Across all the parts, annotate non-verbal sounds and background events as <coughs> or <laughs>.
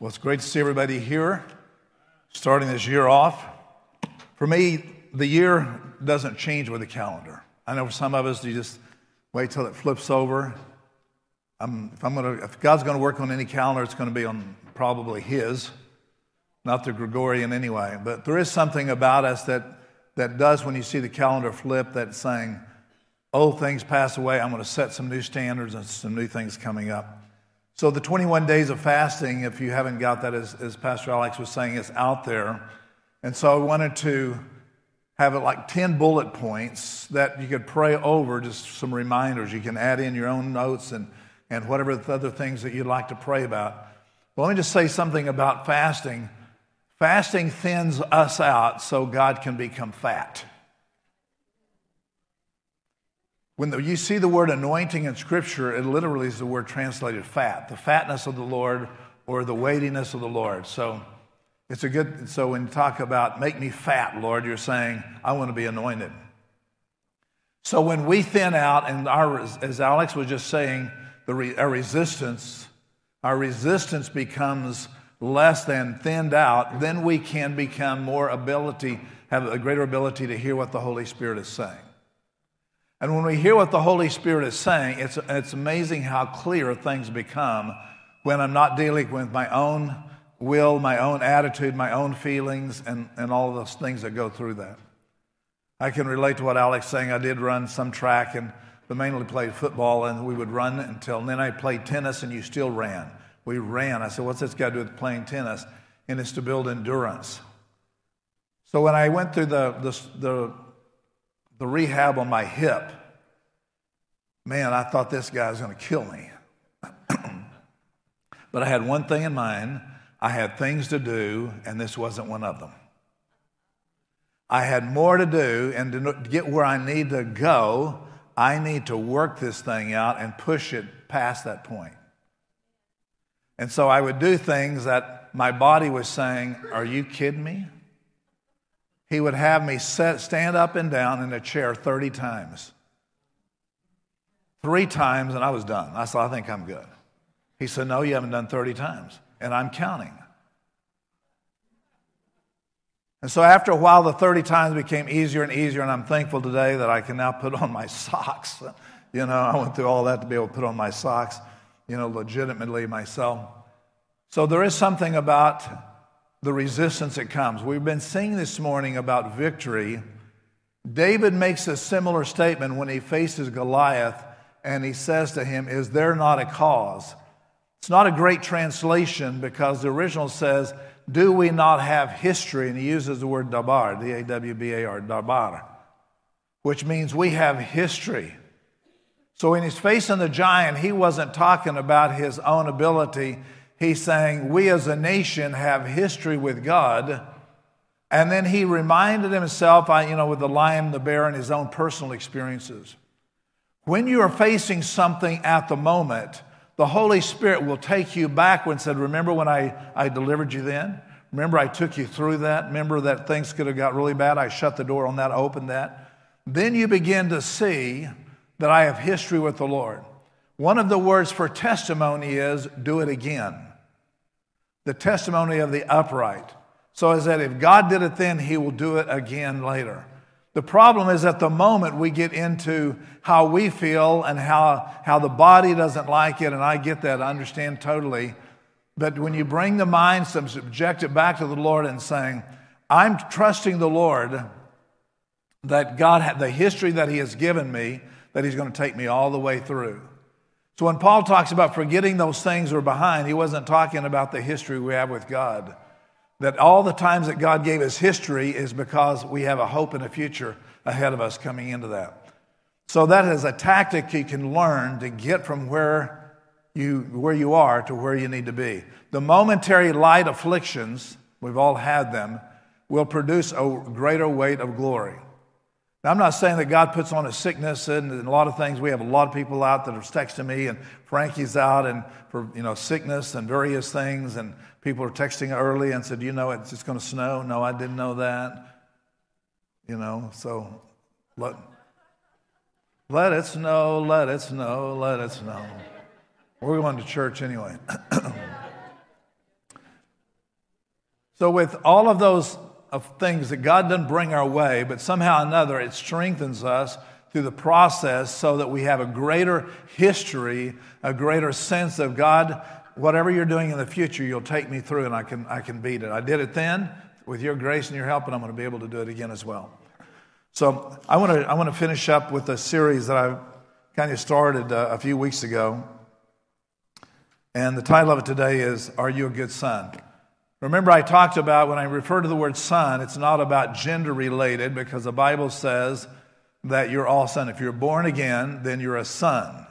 Well, it's great to see everybody here, starting this year off. For me, the year doesn't change with the calendar. I know for some of us, you just wait till it flips over. I'm, if, I'm gonna, if God's going to work on any calendar, it's going to be on probably His, not the Gregorian anyway. But there is something about us that, that does, when you see the calendar flip, that's saying, old things pass away. I'm going to set some new standards and some new things coming up. So, the 21 days of fasting, if you haven't got that, as, as Pastor Alex was saying, is out there. And so, I wanted to have it like 10 bullet points that you could pray over, just some reminders. You can add in your own notes and, and whatever the other things that you'd like to pray about. But let me just say something about fasting. Fasting thins us out so God can become fat. When you see the word anointing in Scripture, it literally is the word translated fat, the fatness of the Lord or the weightiness of the Lord. So it's a good, so when you talk about make me fat, Lord, you're saying, I want to be anointed. So when we thin out, and our, as Alex was just saying, the, our resistance, our resistance becomes less than thinned out, then we can become more ability, have a greater ability to hear what the Holy Spirit is saying. And when we hear what the Holy Spirit is saying, it's, it's amazing how clear things become when I'm not dealing with my own will, my own attitude, my own feelings, and, and all those things that go through that. I can relate to what Alex saying. I did run some track and but mainly played football, and we would run until then I played tennis, and you still ran. We ran. I said, What's this got to do with playing tennis? And it's to build endurance. So when I went through the, the, the the rehab on my hip, man, I thought this guy was going to kill me. <clears throat> but I had one thing in mind I had things to do, and this wasn't one of them. I had more to do, and to get where I need to go, I need to work this thing out and push it past that point. And so I would do things that my body was saying, Are you kidding me? He would have me set, stand up and down in a chair 30 times. Three times, and I was done. I said, I think I'm good. He said, No, you haven't done 30 times. And I'm counting. And so after a while, the 30 times became easier and easier, and I'm thankful today that I can now put on my <laughs> socks. You know, I went through all that to be able to put on my socks, you know, legitimately myself. So there is something about the resistance that comes. We've been singing this morning about victory. David makes a similar statement when he faces Goliath and he says to him, Is there not a cause? It's not a great translation because the original says, Do we not have history? And he uses the word dabar, D A W B A R, dabar, which means we have history. So when he's facing the giant, he wasn't talking about his own ability he's saying, We as a nation have history with God. And then he reminded himself, you know, with the lion, the bear, and his own personal experiences. When you are facing something at the moment, the Holy Spirit will take you back and said, Remember when I, I delivered you then? Remember I took you through that? Remember that things could have got really bad? I shut the door on that, opened that. Then you begin to see that I have history with the Lord. One of the words for testimony is do it again the testimony of the upright. So is that if God did it then, he will do it again later. The problem is at the moment we get into how we feel and how, how the body doesn't like it, and I get that, I understand totally. But when you bring the mind, some subject it back to the Lord and saying, I'm trusting the Lord that God the history that He has given me, that He's going to take me all the way through. So when Paul talks about forgetting those things are behind, he wasn't talking about the history we have with God. That all the times that God gave us history is because we have a hope and a future ahead of us coming into that. So that is a tactic you can learn to get from where you, where you are to where you need to be. The momentary light afflictions, we've all had them, will produce a greater weight of glory. Now, I'm not saying that God puts on a sickness and, and, a lot of things. We have a lot of people out that are texting me, and Frankie's out and for you know sickness and various things, and people are texting early and said, "You know, it's just going to snow." No, I didn't know that. You know, so let let it snow, let it snow, let it snow. We're going to church anyway. <clears throat> So, with all of those of things that God doesn't bring our way, but somehow another it strengthens us through the process so that we have a greater history, a greater sense of God, whatever you're doing in the future, you'll take me through and I can, I can beat it. I did it then with your grace and your help, and I'm going to be able to do it again as well. So I want to, I want to finish up with a series that I kind of started uh, a few weeks ago. And the title of it today is Are You a Good Son? Remember, I talked about when I refer to the word son, it's not about gender related because the Bible says that you're all son. If you're born again, then you're a son.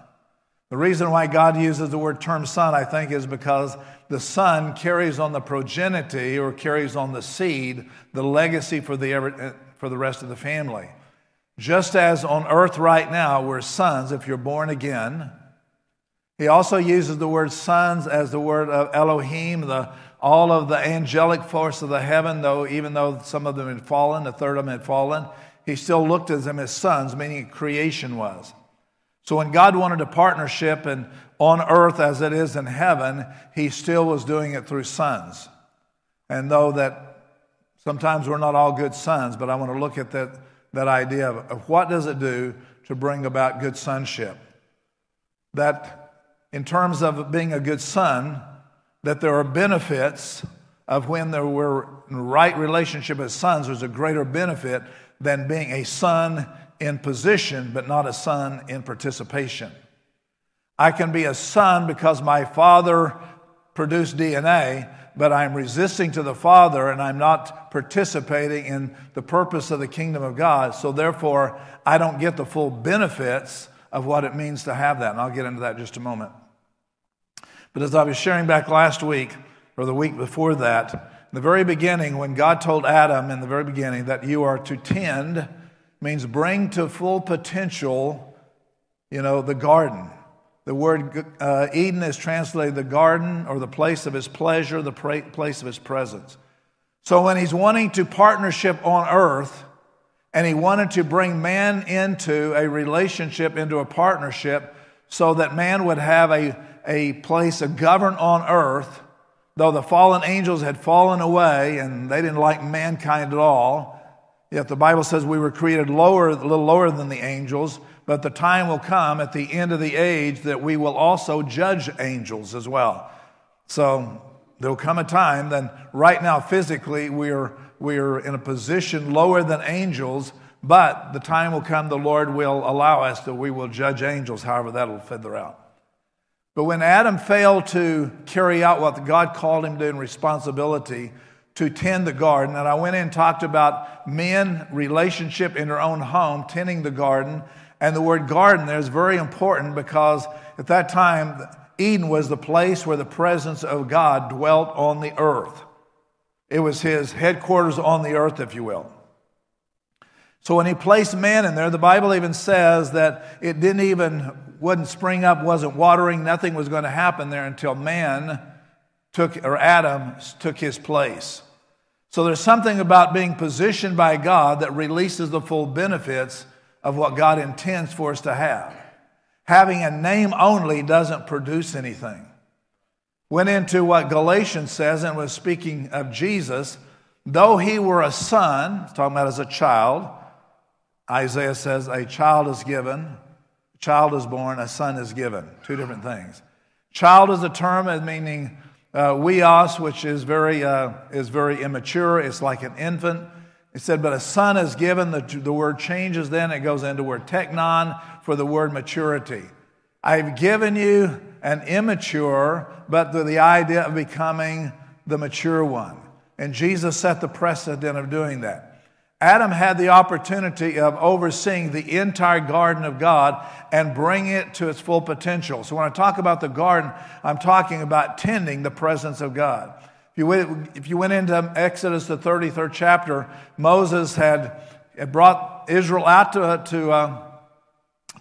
The reason why God uses the word term son, I think, is because the son carries on the progeny or carries on the seed, the legacy for the, eh, for the rest of the family. Just as on earth right now, we're sons if you're born again. He also uses the word sons as the word of Elohim, the, all of the angelic force of the heaven, though even though some of them had fallen, a third of them had fallen, he still looked at them as sons, meaning creation was. So when God wanted a partnership and on earth as it is in heaven, he still was doing it through sons. And though that sometimes we're not all good sons, but I want to look at that, that idea of, of what does it do to bring about good sonship. That in terms of being a good son, that there are benefits of when there were right relationship as sons, there's a greater benefit than being a son in position, but not a son in participation. I can be a son because my father produced DNA, but I'm resisting to the Father and I'm not participating in the purpose of the kingdom of God. So therefore, I don't get the full benefits of what it means to have that. And I'll get into that in just a moment. But as I was sharing back last week, or the week before that, in the very beginning, when God told Adam in the very beginning that you are to tend, means bring to full potential, you know, the garden. The word uh, Eden is translated the garden or the place of his pleasure, the pra- place of his presence. So when he's wanting to partnership on earth, and he wanted to bring man into a relationship, into a partnership, so that man would have a, a place to govern on earth, though the fallen angels had fallen away and they didn't like mankind at all. Yet the Bible says we were created lower, a little lower than the angels, but the time will come at the end of the age that we will also judge angels as well. So there will come a time then right now physically we are we are in a position lower than angels, but the time will come the Lord will allow us that we will judge angels, however that'll feather out. But when Adam failed to carry out what God called him to in responsibility, to tend the garden. And I went in and talked about men, relationship in their own home, tending the garden. And the word garden there is very important because at that time, Eden was the place where the presence of God dwelt on the earth. It was his headquarters on the earth, if you will. So when he placed man in there, the Bible even says that it didn't even, wouldn't spring up, wasn't watering, nothing was going to happen there until man took, or Adam took his place. So there's something about being positioned by God that releases the full benefits of what God intends for us to have. Having a name only doesn't produce anything. Went into what Galatians says and was speaking of Jesus. Though he were a son, talking about as a child, Isaiah says, a child is given, child is born, a son is given. Two different things. Child is a term meaning uh, weos, which is very, uh, is very immature. It's like an infant. It said, but a son is given. The, the word changes then. It goes into word teknon for the word maturity. I've given you an immature, but the, the idea of becoming the mature one. And Jesus set the precedent of doing that. Adam had the opportunity of overseeing the entire garden of God and bring it to its full potential. So when I talk about the garden, I'm talking about tending the presence of God. If you went, if you went into Exodus, the 33rd chapter, Moses had, had brought Israel out to, to, uh,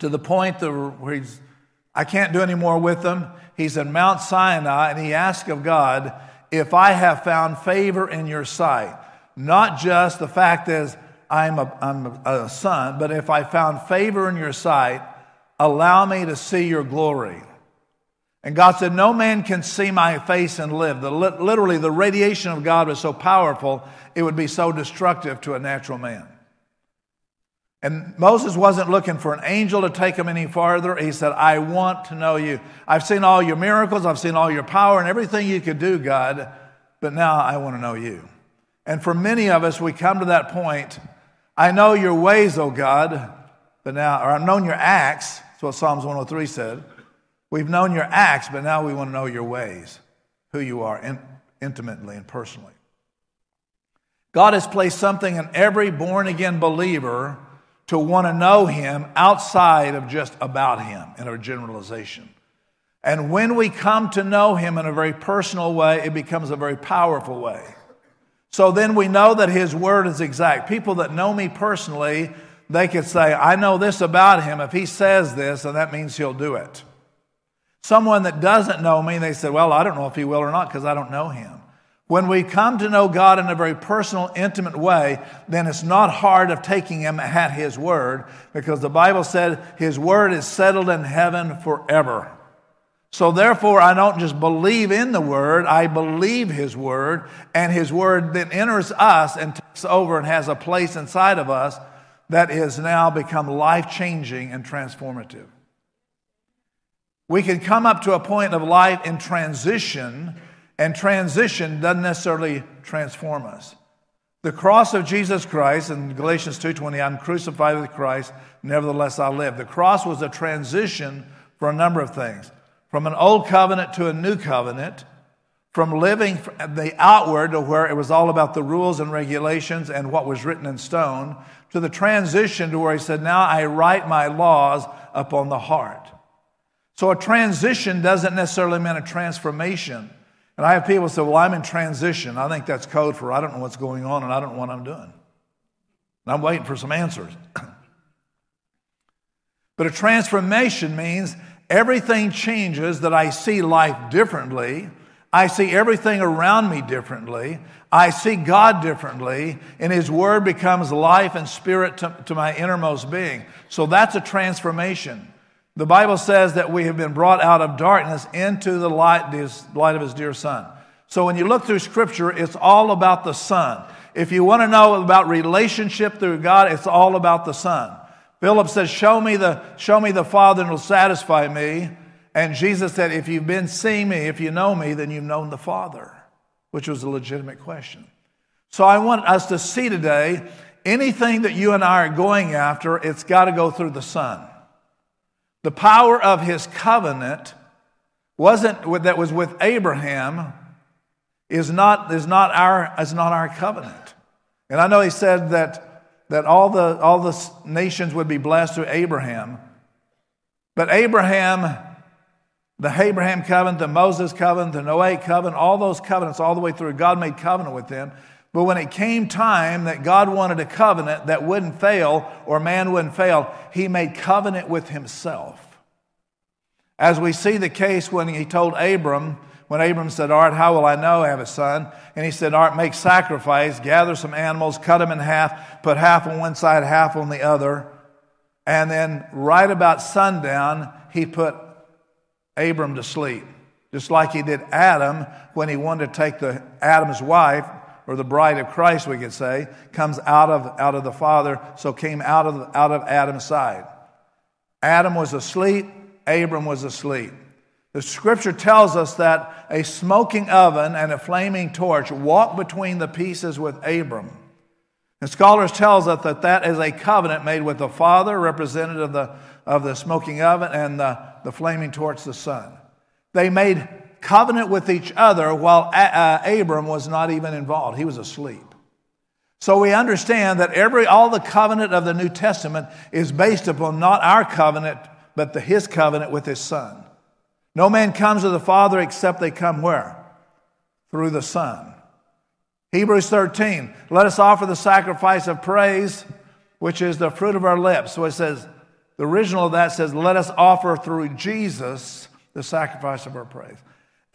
to the point where he's, I can't do any more with them. He's in Mount Sinai and he asked of God, if I have found favor in your sight. Not just the fact is I'm a, I'm a son, but if I found favor in your sight, allow me to see your glory. And God said, No man can see my face and live. The, literally, the radiation of God was so powerful, it would be so destructive to a natural man. And Moses wasn't looking for an angel to take him any farther. He said, I want to know you. I've seen all your miracles, I've seen all your power and everything you could do, God, but now I want to know you. And for many of us, we come to that point. I know your ways, O God, but now, or I've known your acts. That's what Psalms 103 said. We've known your acts, but now we want to know your ways, who you are in, intimately and personally. God has placed something in every born again believer to want to know Him outside of just about Him in a generalization. And when we come to know Him in a very personal way, it becomes a very powerful way. So then we know that His Word is exact. People that know me personally, they could say, I know this about Him. If He says this, then that means He'll do it. Someone that doesn't know me, they say, Well, I don't know if he will or not because I don't know him. When we come to know God in a very personal, intimate way, then it's not hard of taking him at his word because the Bible said his word is settled in heaven forever. So therefore, I don't just believe in the word, I believe his word, and his word then enters us and takes over and has a place inside of us that is now become life changing and transformative. We can come up to a point of life in transition, and transition doesn't necessarily transform us. The cross of Jesus Christ in Galatians 2:20, I'm crucified with Christ, nevertheless I live. The cross was a transition for a number of things. From an old covenant to a new covenant, from living the outward to where it was all about the rules and regulations and what was written in stone, to the transition to where he said, Now I write my laws upon the heart. So a transition doesn't necessarily mean a transformation. And I have people say, Well, I'm in transition. I think that's code for I don't know what's going on and I don't know what I'm doing. And I'm waiting for some answers. <clears throat> but a transformation means everything changes, that I see life differently. I see everything around me differently. I see God differently, and His Word becomes life and spirit to, to my innermost being. So that's a transformation. The Bible says that we have been brought out of darkness into the light, the light of his dear son. So when you look through scripture, it's all about the son. If you want to know about relationship through God, it's all about the son. Philip says, show me the, show me the father and it'll satisfy me. And Jesus said, if you've been seeing me, if you know me, then you've known the father, which was a legitimate question. So I want us to see today, anything that you and I are going after, it's got to go through the son. The power of his covenant wasn't with, that was with Abraham is not, is not, our, is not our covenant. And I know he said that, that all, the, all the nations would be blessed through Abraham. But Abraham, the Abraham covenant, the Moses covenant, the Noah covenant, all those covenants all the way through, God made covenant with them. But when it came time that God wanted a covenant that wouldn't fail or man wouldn't fail, he made covenant with himself. As we see the case when he told Abram, when Abram said, Art, how will I know I have a son? And he said, Art, make sacrifice, gather some animals, cut them in half, put half on one side, half on the other. And then, right about sundown, he put Abram to sleep, just like he did Adam when he wanted to take the Adam's wife or the bride of Christ, we could say, comes out of, out of the Father, so came out of, out of Adam's side. Adam was asleep, Abram was asleep. The scripture tells us that a smoking oven and a flaming torch walked between the pieces with Abram. And scholars tells us that that is a covenant made with the Father, representative of the, of the smoking oven, and the, the flaming torch, the Son. They made covenant with each other while uh, Abram was not even involved. He was asleep. So we understand that every, all the covenant of the New Testament is based upon not our covenant, but the, his covenant with his son. No man comes to the Father except they come where? Through the Son. Hebrews 13, let us offer the sacrifice of praise, which is the fruit of our lips. So it says, the original of that says, let us offer through Jesus the sacrifice of our praise.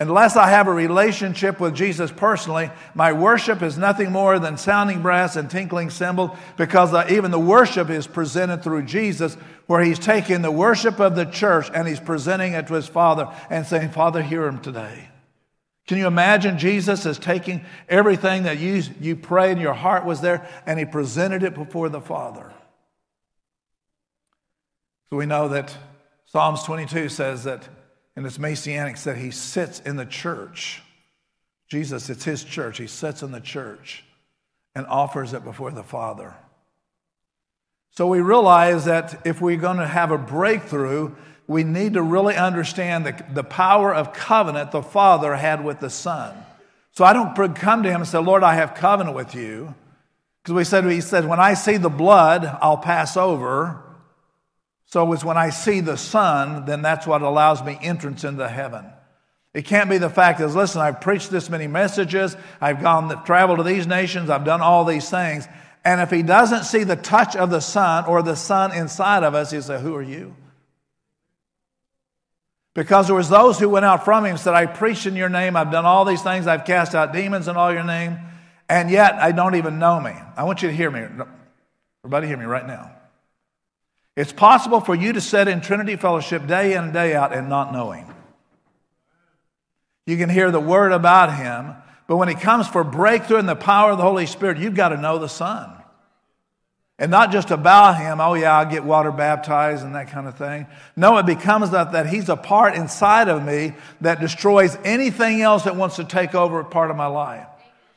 Unless I have a relationship with Jesus personally, my worship is nothing more than sounding brass and tinkling cymbals because uh, even the worship is presented through Jesus, where he's taking the worship of the church and he's presenting it to his Father and saying, Father, hear him today. Can you imagine Jesus as taking everything that you, you prayed and your heart was there and he presented it before the Father? So we know that Psalms 22 says that and it's messianic that he sits in the church. Jesus, it's his church. He sits in the church and offers it before the Father. So we realize that if we're going to have a breakthrough, we need to really understand the, the power of covenant the Father had with the Son. So I don't come to him and say, Lord, I have covenant with you. Because we said, he said, when I see the blood, I'll pass over. So it's when I see the son, then that's what allows me entrance into heaven. It can't be the fact that, listen, I've preached this many messages, I've gone traveled to these nations, I've done all these things. And if he doesn't see the touch of the son or the son inside of us, he say, Who are you? Because there was those who went out from him and said, I preached in your name, I've done all these things, I've cast out demons in all your name, and yet I don't even know me. I want you to hear me. Everybody hear me right now. It's possible for you to sit in Trinity Fellowship day in and day out and not know Him. You can hear the word about Him, but when it comes for breakthrough in the power of the Holy Spirit, you've got to know the Son. And not just about Him, oh yeah, I'll get water baptized and that kind of thing. No, it becomes that, that He's a part inside of me that destroys anything else that wants to take over a part of my life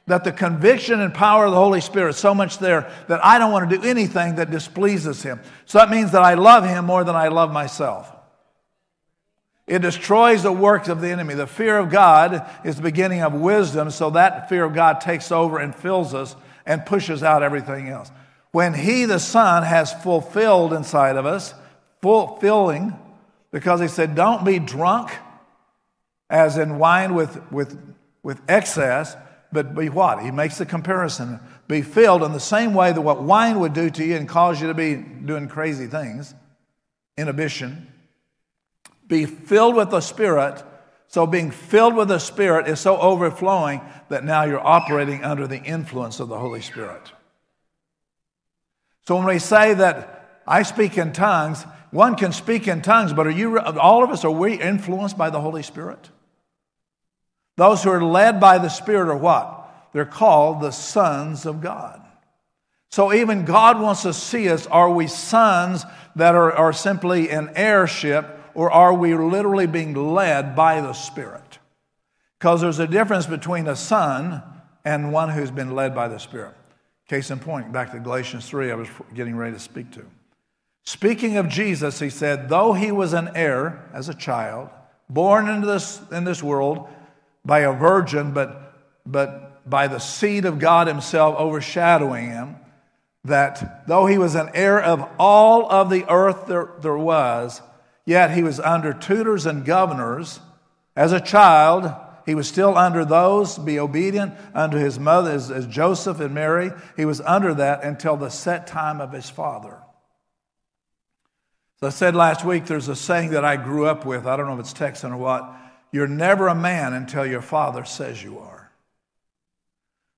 that the conviction and power of the Holy Spirit is so much there that I don't want to do anything that displeases Him. So that means that I love Him more than I love myself. It destroys the works of the enemy. The fear of God is the beginning of wisdom, so that fear of God takes over and fills us and pushes out everything else. When He, the Son, has fulfilled inside of us, fulfilling, because He said, Don't be drunk, as in wine with, with, with excess but be what? He makes the comparison. Be filled in the same way that what wine would do to you and cause you to be doing crazy things, inhibition. Be filled with the Spirit. So, being filled with the Spirit is so overflowing that now you're operating under the influence of the Holy Spirit. So, when we say that I speak in tongues, one can speak in tongues, but are you, all of us, are we influenced by the Holy Spirit? Those who are led by the Spirit are what? They're called the sons of God. So even God wants to see us are we sons that are, are simply an heirship, or are we literally being led by the Spirit? Because there's a difference between a son and one who's been led by the Spirit. Case in point, back to Galatians 3, I was getting ready to speak to. Speaking of Jesus, he said, though he was an heir as a child, born into this, in this world, by a virgin, but, but by the seed of God Himself overshadowing him, that though he was an heir of all of the earth there, there was, yet he was under tutors and governors. As a child, he was still under those, be obedient unto his mother, as, as Joseph and Mary. He was under that until the set time of his father. So I said last week, there's a saying that I grew up with. I don't know if it's Texan or what. You're never a man until your father says you are.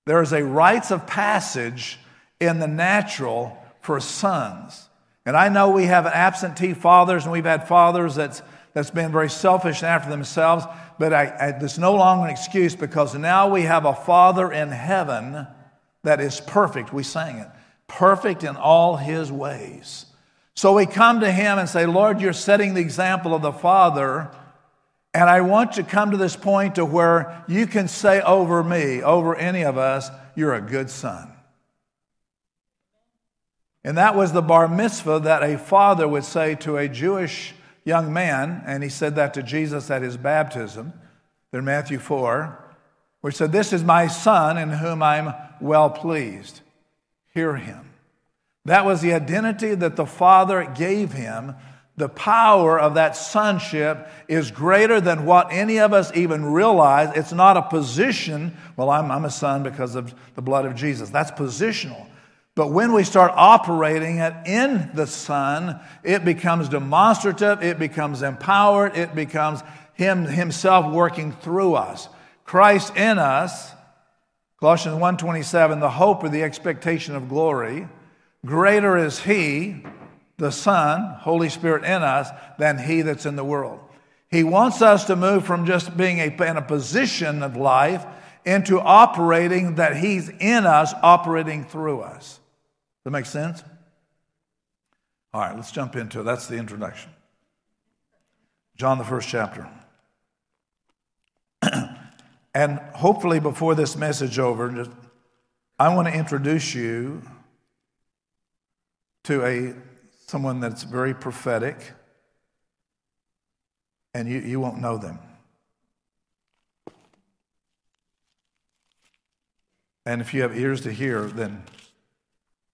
There is a rites of passage in the natural for sons. And I know we have absentee fathers and we've had fathers that's, that's been very selfish and after themselves, but I, I, it's no longer an excuse because now we have a father in heaven that is perfect. We sang it perfect in all his ways. So we come to him and say, Lord, you're setting the example of the father and I want to come to this point to where you can say over me, over any of us, you're a good son. And that was the bar mitzvah that a father would say to a Jewish young man, and he said that to Jesus at his baptism, in Matthew 4, which said, This is my son in whom I'm well pleased. Hear him. That was the identity that the father gave him the power of that sonship is greater than what any of us even realize. It's not a position, well, I'm, I'm a son because of the blood of Jesus. That's positional. But when we start operating it in the Son, it becomes demonstrative, it becomes empowered, it becomes Him Himself working through us. Christ in us, Colossians 1:27, the hope or the expectation of glory. Greater is He, the Son, Holy Spirit in us, than He that's in the world. He wants us to move from just being a, in a position of life into operating that He's in us, operating through us. Does that make sense? All right, let's jump into it. That's the introduction. John, the first chapter. <clears throat> and hopefully, before this message over, just, I want to introduce you to a someone that's very prophetic, and you, you won't know them. And if you have ears to hear, then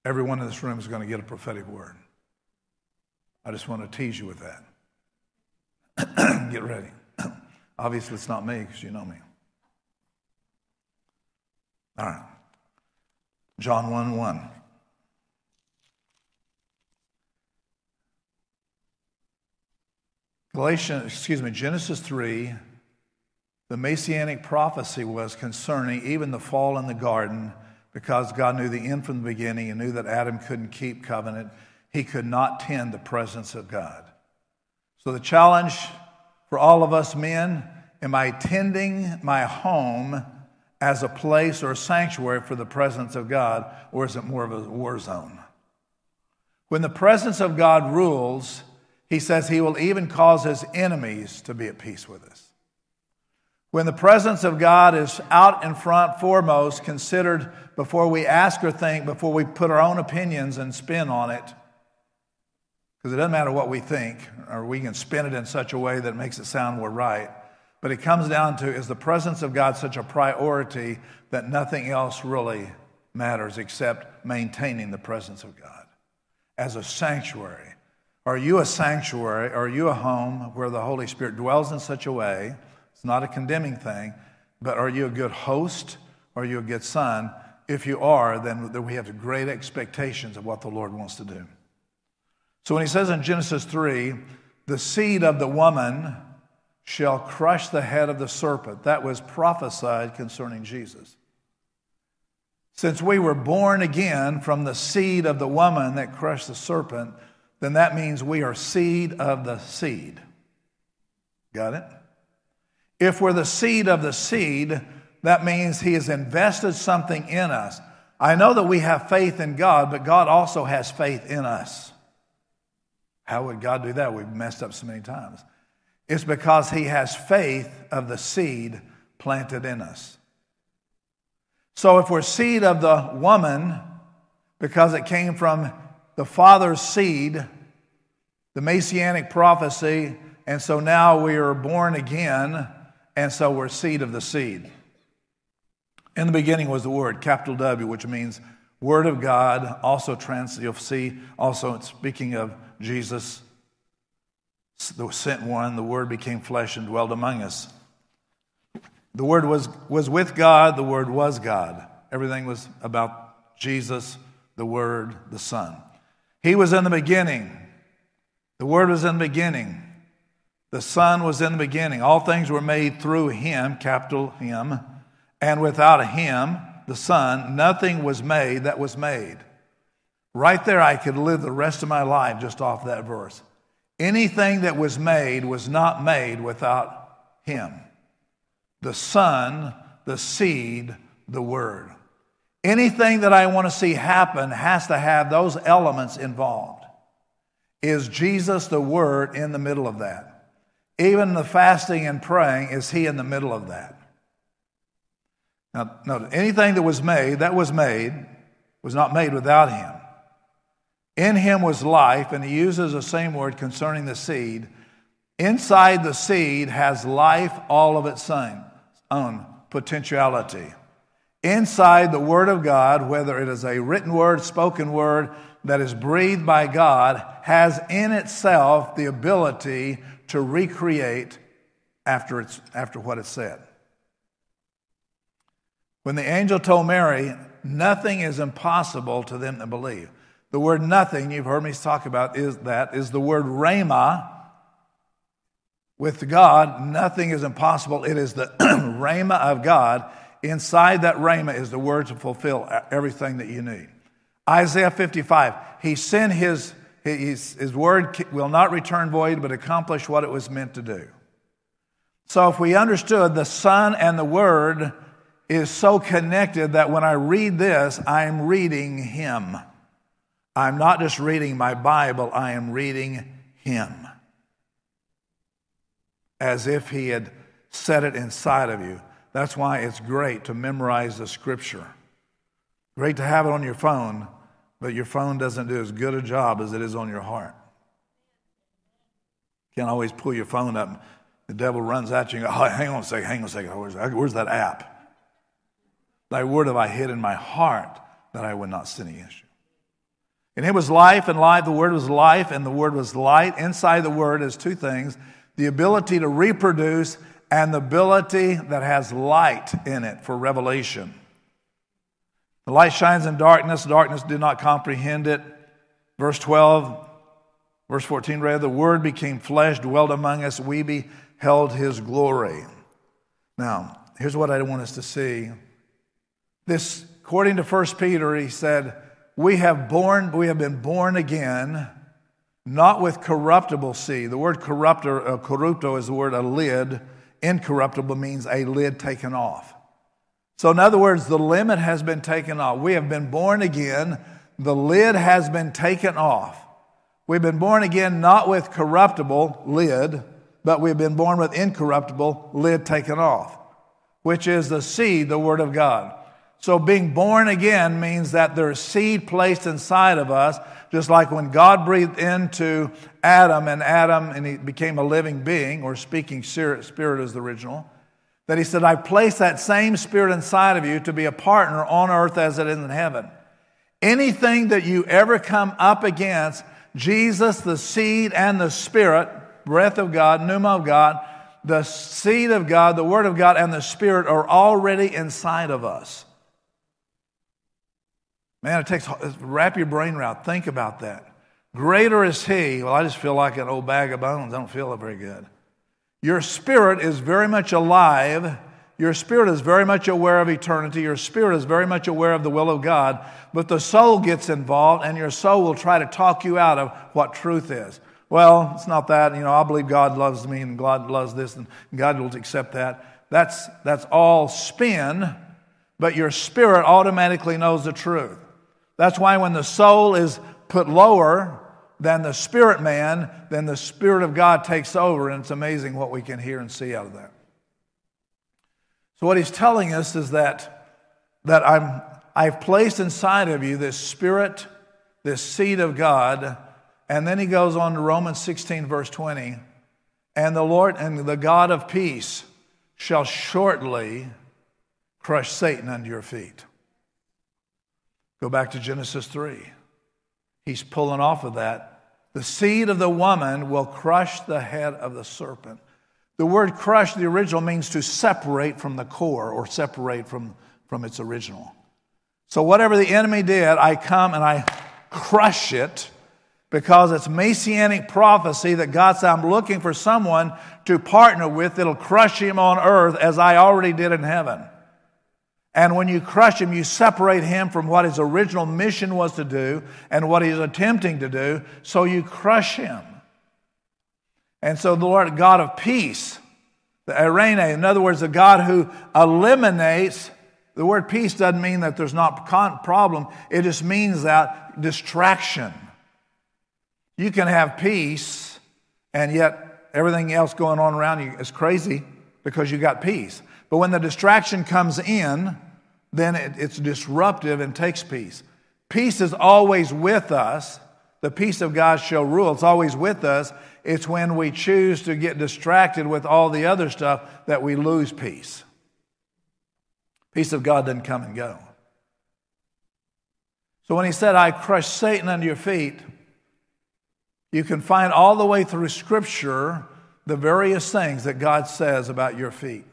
everyone in this room is going to get a prophetic word. I just want to tease you with that. <clears throat> get ready. <clears throat> Obviously, it's not me because you know me. All right. John 1 1. Galatians, excuse me, Genesis 3, the messianic prophecy was concerning even the fall in the garden because God knew the end from the beginning and knew that Adam couldn't keep covenant. He could not tend the presence of God. So the challenge for all of us men am I tending my home as a place or a sanctuary for the presence of God, or is it more of a war zone? When the presence of God rules, he says he will even cause his enemies to be at peace with us. When the presence of God is out in front, foremost, considered before we ask or think, before we put our own opinions and spin on it, because it doesn't matter what we think, or we can spin it in such a way that makes it sound we're right. But it comes down to is the presence of God such a priority that nothing else really matters except maintaining the presence of God as a sanctuary are you a sanctuary? Are you a home where the Holy Spirit dwells in such a way? It's not a condemning thing, but are you a good host? Are you a good son? If you are, then we have great expectations of what the Lord wants to do. So when he says in Genesis 3, the seed of the woman shall crush the head of the serpent, that was prophesied concerning Jesus. Since we were born again from the seed of the woman that crushed the serpent, then that means we are seed of the seed. Got it? If we're the seed of the seed, that means He has invested something in us. I know that we have faith in God, but God also has faith in us. How would God do that? We've messed up so many times. It's because He has faith of the seed planted in us. So if we're seed of the woman, because it came from the Father's seed, the Messianic prophecy, and so now we are born again, and so we're seed of the seed. In the beginning was the Word, capital W, which means Word of God. Also, trans, you'll see, also speaking of Jesus, the sent one, the Word became flesh and dwelled among us. The Word was, was with God, the Word was God. Everything was about Jesus, the Word, the Son. He was in the beginning. The Word was in the beginning. The Son was in the beginning. All things were made through Him, capital Him. And without Him, the Son, nothing was made that was made. Right there, I could live the rest of my life just off that verse. Anything that was made was not made without Him. The Son, the seed, the Word. Anything that I want to see happen has to have those elements involved. Is Jesus the Word in the middle of that? Even the fasting and praying, is He in the middle of that? Now, note, anything that was made, that was made, was not made without Him. In Him was life, and He uses the same word concerning the seed. Inside the seed has life all of its own potentiality inside the Word of God, whether it is a written word, spoken word that is breathed by God, has in itself the ability to recreate after, it's, after what it said. When the angel told Mary, nothing is impossible to them that believe. The word nothing, you've heard me talk about, is that, is the word rhema. With God, nothing is impossible. It is the <clears throat> rhema of God. Inside that rhema is the word to fulfill everything that you need. Isaiah 55, he sent his, his, his word will not return void, but accomplish what it was meant to do. So if we understood the Son and the Word is so connected that when I read this, I'm reading Him. I'm not just reading my Bible, I am reading Him. As if He had set it inside of you. That's why it's great to memorize the Scripture. Great to have it on your phone, but your phone doesn't do as good a job as it is on your heart. You can't always pull your phone up. The devil runs at you and go, oh, hang on a second, hang on a second. Where's that, where's that app? Thy word have I hid in my heart that I would not sin against you. And it was life and life. The word was life and the word was light. Inside the word is two things the ability to reproduce and the ability that has light in it for revelation. The light shines in darkness, darkness did not comprehend it. Verse 12, verse 14 read, The word became flesh, dwelt among us, we beheld his glory. Now, here's what I want us to see. This, according to 1 Peter, he said, We have born, we have been born again, not with corruptible seed. The word corruptor, uh, corrupto is the word a lid. Incorruptible means a lid taken off. So, in other words, the limit has been taken off. We have been born again. The lid has been taken off. We've been born again not with corruptible lid, but we've been born with incorruptible lid taken off, which is the seed, the Word of God. So, being born again means that there's seed placed inside of us, just like when God breathed into Adam and Adam and he became a living being, or speaking spirit, spirit is the original. That he said, I place that same spirit inside of you to be a partner on earth as it is in heaven. Anything that you ever come up against, Jesus, the seed, and the spirit, breath of God, pneuma of God, the seed of God, the word of God, and the spirit are already inside of us. Man, it takes, wrap your brain around, think about that. Greater is He. Well, I just feel like an old bag of bones. I don't feel very good. Your spirit is very much alive. Your spirit is very much aware of eternity. Your spirit is very much aware of the will of God. But the soul gets involved, and your soul will try to talk you out of what truth is. Well, it's not that. You know, I believe God loves me, and God loves this, and God will accept that. That's, that's all spin, but your spirit automatically knows the truth. That's why when the soul is put lower, than the spirit man, then the Spirit of God takes over, and it's amazing what we can hear and see out of that. So, what he's telling us is that, that I'm, I've placed inside of you this Spirit, this seed of God, and then he goes on to Romans 16, verse 20, and the Lord and the God of peace shall shortly crush Satan under your feet. Go back to Genesis 3. He's pulling off of that. The seed of the woman will crush the head of the serpent. The word crush, the original, means to separate from the core or separate from, from its original. So, whatever the enemy did, I come and I crush it because it's messianic prophecy that God said, I'm looking for someone to partner with that'll crush him on earth as I already did in heaven. And when you crush him, you separate him from what his original mission was to do and what he's attempting to do, so you crush him. And so the Lord, God of peace, the Eirene, in other words, the God who eliminates, the word peace doesn't mean that there's not problem, it just means that distraction. You can have peace, and yet everything else going on around you is crazy because you got peace. But when the distraction comes in, then it, it's disruptive and takes peace. Peace is always with us. The peace of God shall rule. It's always with us. It's when we choose to get distracted with all the other stuff that we lose peace. Peace of God doesn't come and go. So when he said, I crush Satan under your feet, you can find all the way through Scripture the various things that God says about your feet.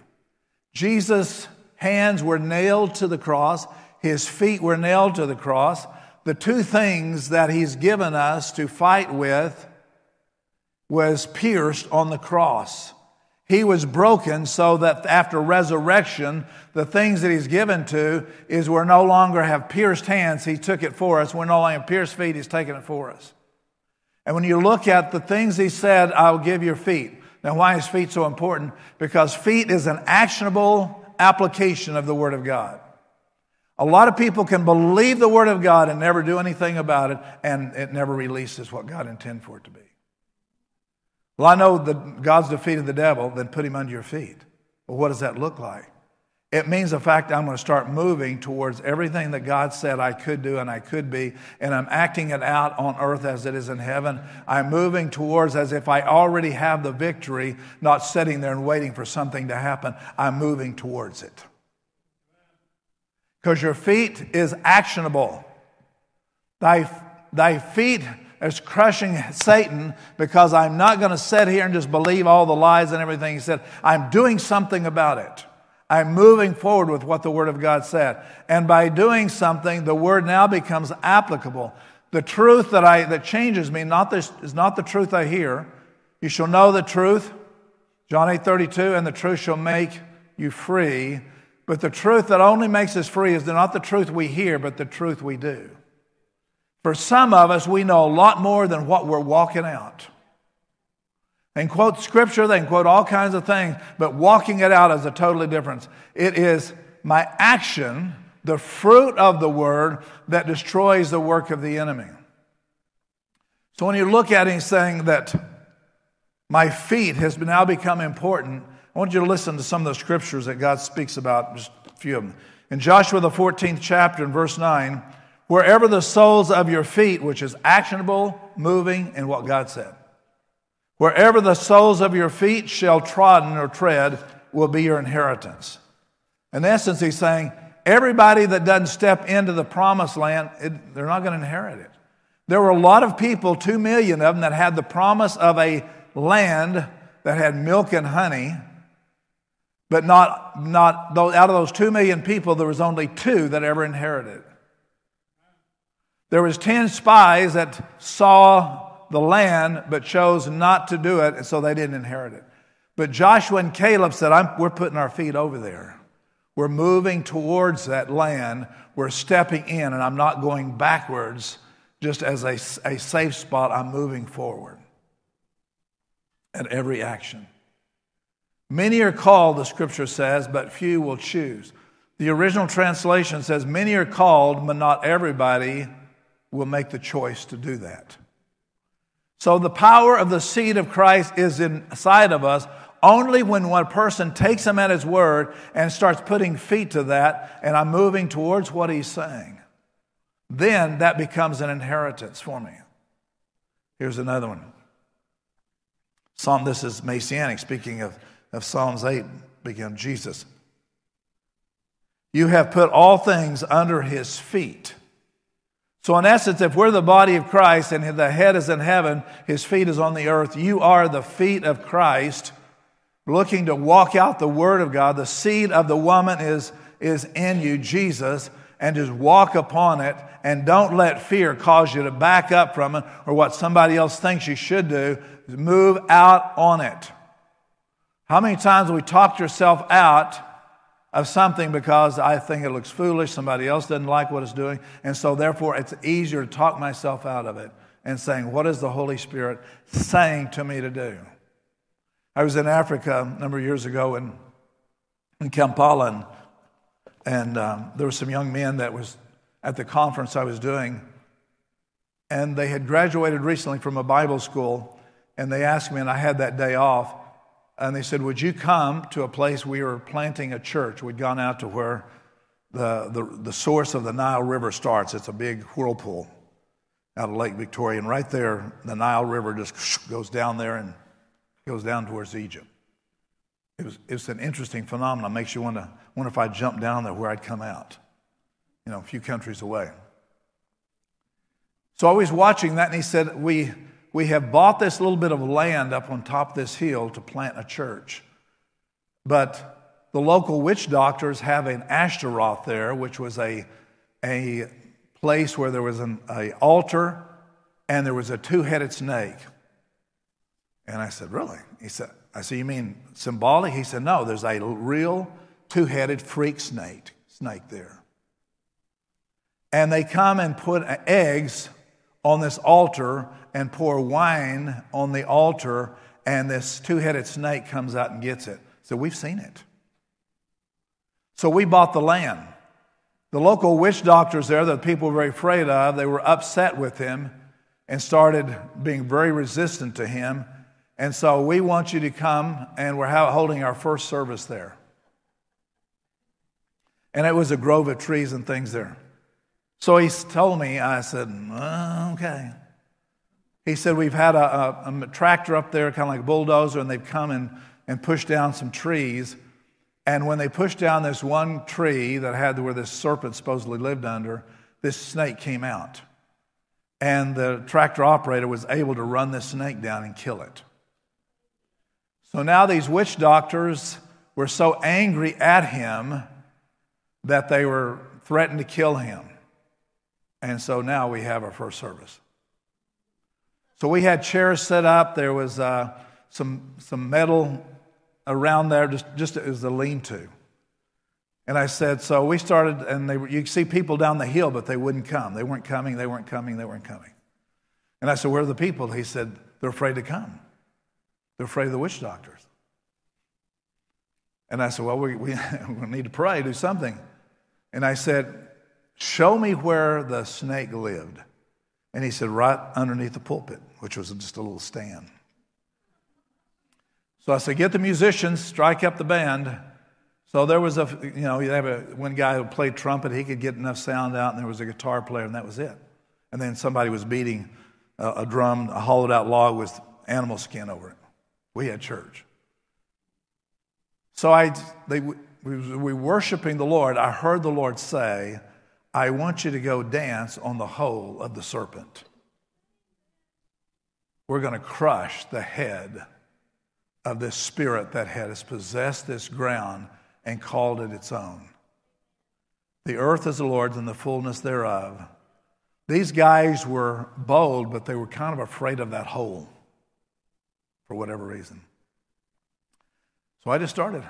Jesus' hands were nailed to the cross, his feet were nailed to the cross. The two things that he's given us to fight with was pierced on the cross. He was broken so that after resurrection, the things that he's given to is we're no longer have pierced hands. He took it for us. We're no longer pierced feet. He's taken it for us. And when you look at the things he said, I'll give your feet. Now, why is feet so important? Because feet is an actionable application of the Word of God. A lot of people can believe the Word of God and never do anything about it, and it never releases what God intended for it to be. Well, I know that God's defeated the devil, then put him under your feet. Well, what does that look like? It means the fact I'm going to start moving towards everything that God said I could do and I could be, and I'm acting it out on earth as it is in heaven. I'm moving towards as if I already have the victory, not sitting there and waiting for something to happen. I'm moving towards it. Because your feet is actionable. Thy, thy feet is crushing Satan because I'm not going to sit here and just believe all the lies and everything he said. I'm doing something about it. I'm moving forward with what the Word of God said. And by doing something, the Word now becomes applicable. The truth that, I, that changes me not this, is not the truth I hear. You shall know the truth, John 8 32, and the truth shall make you free. But the truth that only makes us free is not the truth we hear, but the truth we do. For some of us, we know a lot more than what we're walking out. Can quote scripture, they can quote all kinds of things, but walking it out is a totally different. It is my action, the fruit of the word, that destroys the work of the enemy. So when you look at it, he's saying that my feet has now become important. I want you to listen to some of the scriptures that God speaks about, just a few of them. In Joshua, the 14th chapter, in verse 9, wherever the soles of your feet, which is actionable, moving, and what God said. Wherever the soles of your feet shall trodden or tread will be your inheritance. In essence, he's saying everybody that doesn't step into the promised land, it, they're not going to inherit it. There were a lot of people, two million of them, that had the promise of a land that had milk and honey, but not, not out of those two million people, there was only two that ever inherited. There was ten spies that saw the land, but chose not to do it, and so they didn't inherit it. But Joshua and Caleb said, We're putting our feet over there. We're moving towards that land. We're stepping in, and I'm not going backwards just as a, a safe spot. I'm moving forward at every action. Many are called, the scripture says, but few will choose. The original translation says, Many are called, but not everybody will make the choice to do that. So the power of the seed of Christ is inside of us only when one person takes him at his word and starts putting feet to that, and I'm moving towards what he's saying. Then that becomes an inheritance for me. Here's another one. Psalm, this is Messianic, speaking of, of Psalms 8, begin Jesus. You have put all things under his feet. So, in essence, if we're the body of Christ and the head is in heaven, his feet is on the earth, you are the feet of Christ looking to walk out the word of God. The seed of the woman is, is in you, Jesus, and just walk upon it and don't let fear cause you to back up from it or what somebody else thinks you should do. Move out on it. How many times have we talked yourself out of something because I think it looks foolish, somebody else doesn't like what it's doing, and so therefore it's easier to talk myself out of it and saying, What is the Holy Spirit saying to me to do? I was in Africa a number of years ago in, in Kampala, and, and um, there were some young men that was at the conference I was doing, and they had graduated recently from a Bible school, and they asked me, and I had that day off, and they said, Would you come to a place we were planting a church? We'd gone out to where the, the, the source of the Nile River starts. It's a big whirlpool out of Lake Victoria. And right there, the Nile River just goes down there and goes down towards Egypt. It was, it's an interesting phenomenon. Makes you wonder, wonder if I'd jump down there where I'd come out, you know, a few countries away. So I was watching that, and he said, We we have bought this little bit of land up on top of this hill to plant a church. But the local witch doctors have an Ashtaroth there, which was a, a place where there was an altar and there was a two headed snake. And I said, Really? He said, I said, You mean symbolic? He said, No, there's a real two headed freak snake, snake there. And they come and put eggs on this altar and pour wine on the altar, and this two headed snake comes out and gets it. So we've seen it. So we bought the land. The local witch doctors there that people were very afraid of, they were upset with him and started being very resistant to him. And so we want you to come, and we're holding our first service there. And it was a grove of trees and things there. So he told me, I said, okay. He said, We've had a, a, a tractor up there, kind of like a bulldozer, and they've come and, and pushed down some trees. And when they pushed down this one tree that had where this serpent supposedly lived under, this snake came out. And the tractor operator was able to run this snake down and kill it. So now these witch doctors were so angry at him that they were threatened to kill him. And so now we have our first service. So we had chairs set up. There was uh, some, some metal around there, just, just as a lean to. And I said, so we started, and they, you see people down the hill, but they wouldn't come. They weren't coming, they weren't coming, they weren't coming. And I said, where are the people? He said, they're afraid to come. They're afraid of the witch doctors. And I said, well, we, we, <laughs> we need to pray, do something. And I said, show me where the snake lived. And he said, right underneath the pulpit, which was just a little stand. So I said, get the musicians, strike up the band. So there was a, you know, you have a, one guy who played trumpet, he could get enough sound out, and there was a guitar player, and that was it. And then somebody was beating a, a drum, a hollowed out log with animal skin over it. We had church. So I, they, we were worshiping the Lord. I heard the Lord say, I want you to go dance on the hole of the serpent. We're going to crush the head of this spirit that has possessed this ground and called it its own. The earth is the Lord's and the fullness thereof. These guys were bold, but they were kind of afraid of that hole for whatever reason. So I just started.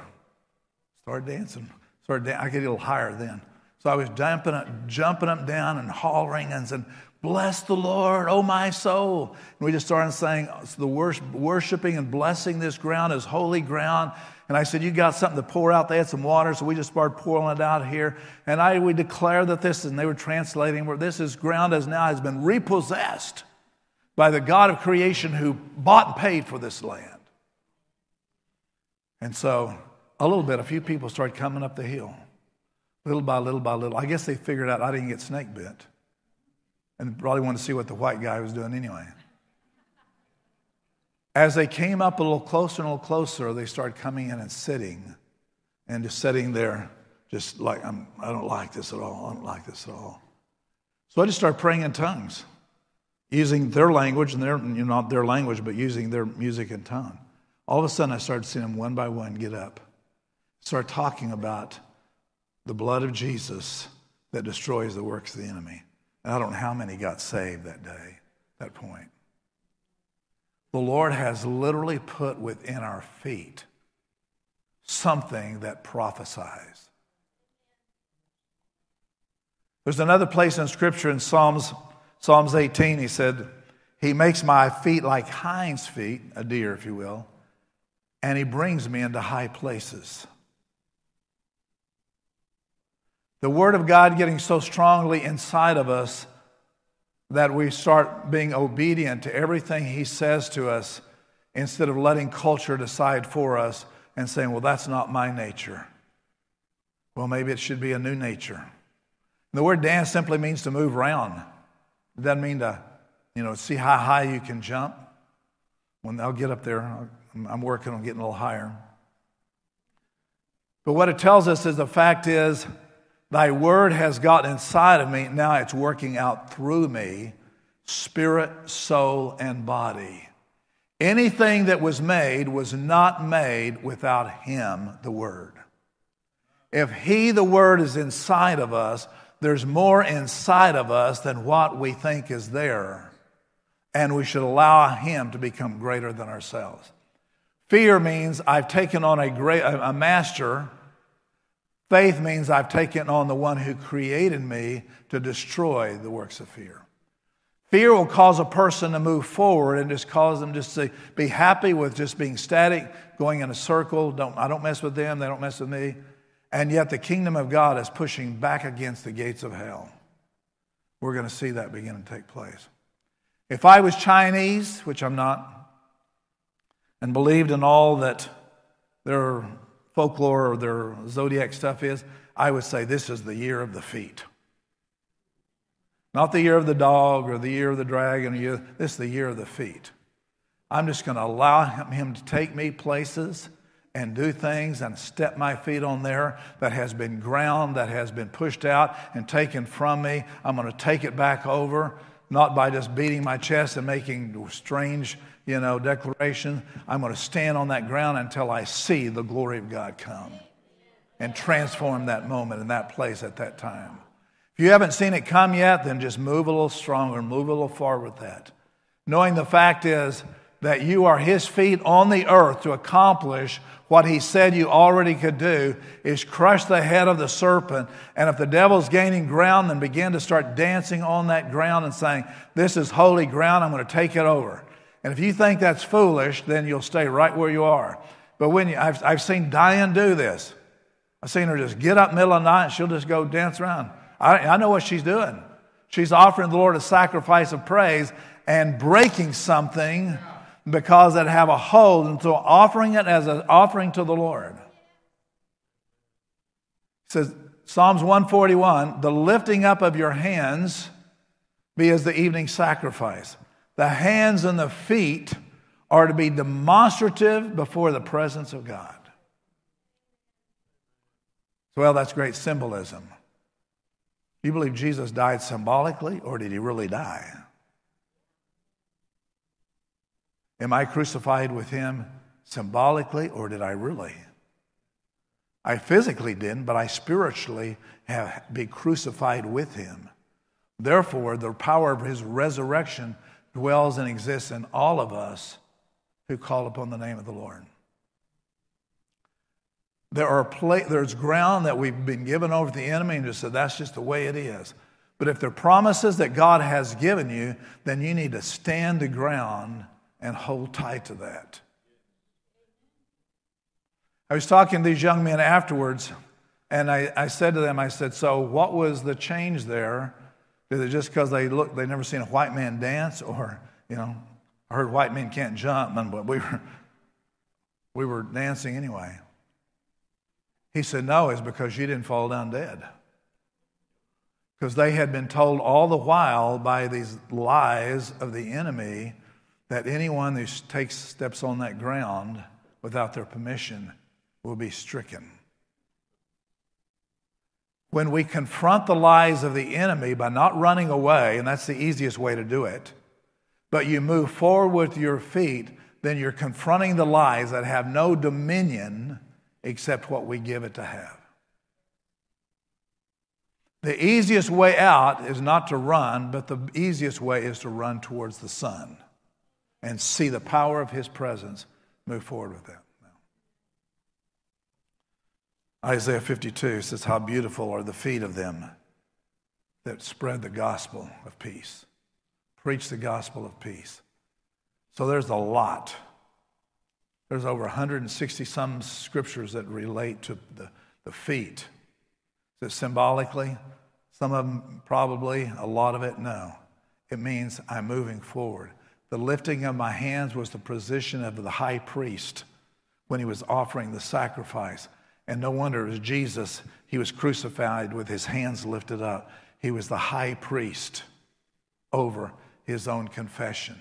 Started dancing. Started I get a little higher then. So I was jumping up, jumping up down and hollering and saying, Bless the Lord, oh my soul. And we just started saying, the worshiping and blessing this ground as holy ground. And I said, You got something to pour out? They had some water, so we just started pouring it out here. And I we declare that this, and they were translating where this is ground as now has been repossessed by the God of creation who bought and paid for this land. And so a little bit, a few people started coming up the hill, little by little by little. I guess they figured out I didn't get snake bit and probably wanted to see what the white guy was doing anyway. As they came up a little closer and a little closer, they started coming in and sitting and just sitting there, just like, I'm, I don't like this at all. I don't like this at all. So I just started praying in tongues, using their language, and their, you know, not their language, but using their music and tone. All of a sudden, I started seeing them one by one get up, start talking about the blood of Jesus that destroys the works of the enemy. And I don't know how many got saved that day, that point. The Lord has literally put within our feet something that prophesies. There's another place in Scripture in Psalms, Psalms 18, he said, He makes my feet like hinds' feet, a deer, if you will, and He brings me into high places. The Word of God getting so strongly inside of us that we start being obedient to everything He says to us instead of letting culture decide for us and saying, well, that's not my nature. Well, maybe it should be a new nature. And the word dance simply means to move around. It doesn't mean to, you know, see how high you can jump. When I'll get up there, I'm working on getting a little higher. But what it tells us is the fact is, Thy word has gotten inside of me. Now it's working out through me, spirit, soul, and body. Anything that was made was not made without Him, the Word. If He, the Word, is inside of us, there's more inside of us than what we think is there. and we should allow Him to become greater than ourselves. Fear means I've taken on a, great, a master. Faith means I've taken on the one who created me to destroy the works of fear. Fear will cause a person to move forward and just cause them just to be happy with just being static, going in a circle. Don't, I don't mess with them, they don't mess with me. And yet the kingdom of God is pushing back against the gates of hell. We're going to see that begin to take place. If I was Chinese, which I'm not, and believed in all that their folklore or their zodiac stuff is, I would say this is the year of the feet. Not the year of the dog or the year of the dragon. Year, this is the year of the feet. I'm just going to allow him to take me places and do things and step my feet on there that has been ground, that has been pushed out and taken from me. I'm going to take it back over, not by just beating my chest and making strange, you know, declarations. I'm going to stand on that ground until I see the glory of God come and transform that moment and that place at that time. If you haven't seen it come yet, then just move a little stronger, move a little forward with that. Knowing the fact is that you are His feet on the earth to accomplish what He said you already could do is crush the head of the serpent. And if the devil's gaining ground, then begin to start dancing on that ground and saying, This is holy ground, I'm going to take it over. And if you think that's foolish, then you'll stay right where you are. But when you, I've, I've seen Diane do this. I've seen her just get up middle of the night and she'll just go dance around. I, I know what she's doing. She's offering the Lord a sacrifice of praise and breaking something because it have a hold, and so offering it as an offering to the Lord. It says, Psalms 141 the lifting up of your hands be as the evening sacrifice. The hands and the feet are to be demonstrative before the presence of God. Well, that's great symbolism. Do You believe Jesus died symbolically, or did he really die? Am I crucified with him symbolically, or did I really? I physically didn't, but I spiritually have been crucified with him. Therefore, the power of his resurrection dwells and exists in all of us who call upon the name of the Lord. There are pla- there's ground that we've been given over to the enemy and just said that's just the way it is. But if there are promises that God has given you, then you need to stand the ground and hold tight to that. I was talking to these young men afterwards, and I, I said to them, I said, So what was the change there? Is it just because they looked, they never seen a white man dance, or, you know, I heard white men can't jump, but we were, we were dancing anyway. He said, No, it's because you didn't fall down dead. Because they had been told all the while by these lies of the enemy that anyone who takes steps on that ground without their permission will be stricken. When we confront the lies of the enemy by not running away, and that's the easiest way to do it, but you move forward with your feet, then you're confronting the lies that have no dominion except what we give it to have. The easiest way out is not to run, but the easiest way is to run towards the son and see the power of his presence move forward with that. Isaiah 52 says, How beautiful are the feet of them that spread the gospel of peace, preach the gospel of peace. So there's a lot there's over 160 some scriptures that relate to the, the feet. Is symbolically? Some of them probably, a lot of it, no. It means I'm moving forward. The lifting of my hands was the position of the high priest when he was offering the sacrifice. And no wonder it was Jesus. He was crucified with his hands lifted up. He was the high priest over his own confession.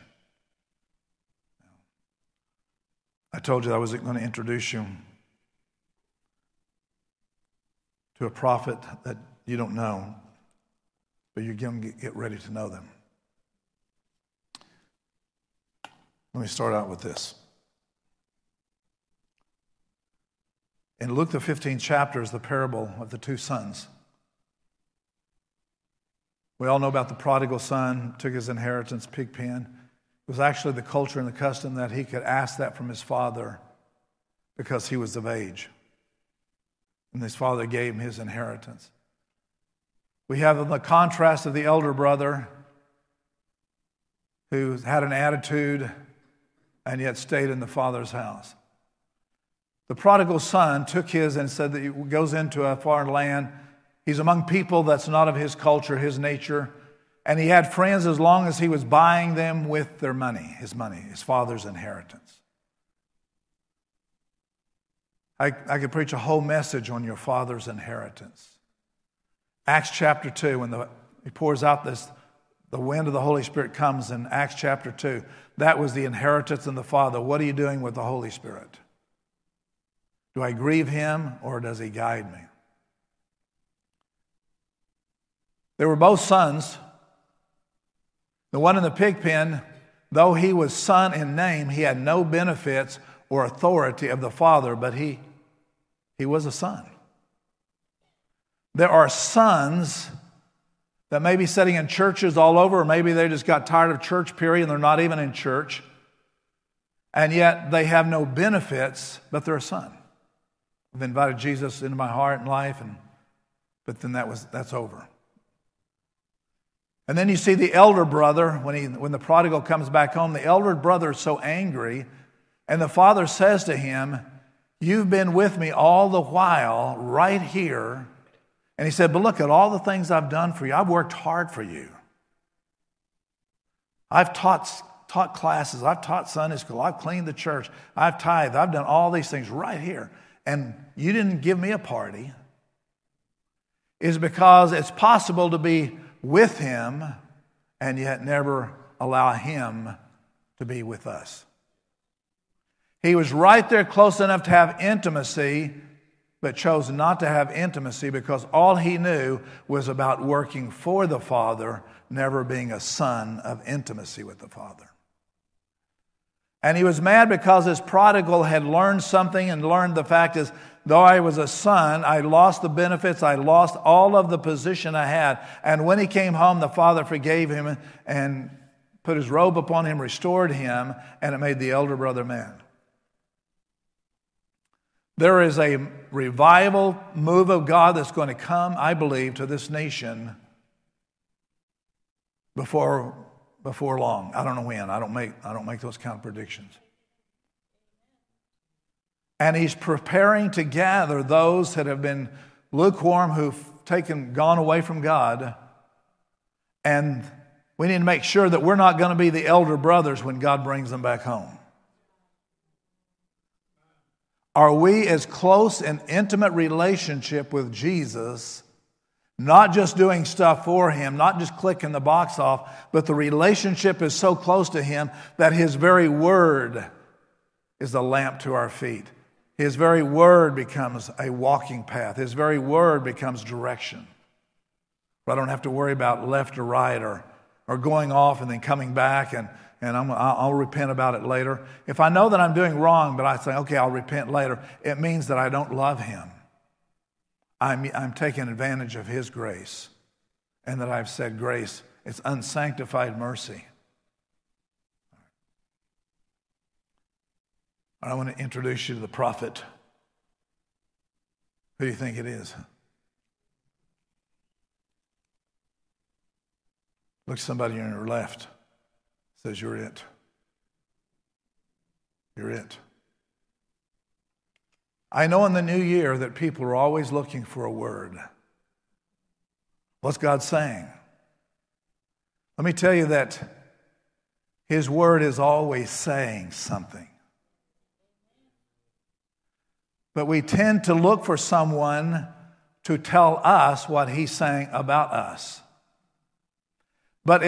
I told you I wasn't going to introduce you to a prophet that you don't know, but you're going to get ready to know them. Let me start out with this. In Luke, the 15th chapter, is the parable of the two sons. We all know about the prodigal son, took his inheritance, pig pen. It was actually the culture and the custom that he could ask that from his father because he was of age. And his father gave him his inheritance. We have the contrast of the elder brother who had an attitude and yet stayed in the father's house. The prodigal son took his and said that he goes into a foreign land. He's among people that's not of his culture, his nature. And he had friends as long as he was buying them with their money, his money, his father's inheritance. I, I could preach a whole message on your father's inheritance. Acts chapter 2, when the, he pours out this, the wind of the Holy Spirit comes in Acts chapter 2. That was the inheritance in the Father. What are you doing with the Holy Spirit? Do I grieve him or does he guide me? They were both sons. The one in the pig pen, though he was son in name, he had no benefits or authority of the father, but he, he was a son. There are sons that may be sitting in churches all over, or maybe they just got tired of church, period, and they're not even in church. And yet they have no benefits, but they're a son. I've invited Jesus into my heart and life, and but then that was that's over. And then you see the elder brother when he when the prodigal comes back home, the elder brother is so angry, and the father says to him, You've been with me all the while, right here. And he said, But look at all the things I've done for you. I've worked hard for you. I've taught, taught classes. I've taught Sunday school. I've cleaned the church. I've tithed. I've done all these things right here and you didn't give me a party is because it's possible to be with him and yet never allow him to be with us. He was right there close enough to have intimacy, but chose not to have intimacy because all he knew was about working for the Father, never being a son of intimacy with the Father. And he was mad because his prodigal had learned something and learned the fact is, though I was a son, I lost the benefits, I lost all of the position I had. And when he came home, the father forgave him and put his robe upon him, restored him, and it made the elder brother man. There is a revival move of God that's going to come, I believe, to this nation before before long. I don't know when. I don't make, I don't make those kind of predictions. And he's preparing to gather those that have been lukewarm, who've taken, gone away from God. And we need to make sure that we're not going to be the elder brothers when God brings them back home. Are we as close and intimate relationship with Jesus not just doing stuff for him, not just clicking the box off, but the relationship is so close to him that his very word is a lamp to our feet. His very word becomes a walking path. His very word becomes direction. But I don't have to worry about left or right or, or going off and then coming back and, and i I'll repent about it later. If I know that I'm doing wrong, but I say, okay, I'll repent later, it means that I don't love him. I'm, I'm taking advantage of His grace. And that I've said grace, it's unsanctified mercy. I want to introduce you to the prophet. Who do you think it is? Look somebody on your left. Says you're it. You're it. I know in the new year that people are always looking for a word. What's God saying? Let me tell you that His word is always saying something. But we tend to look for someone to tell us what He's saying about us. But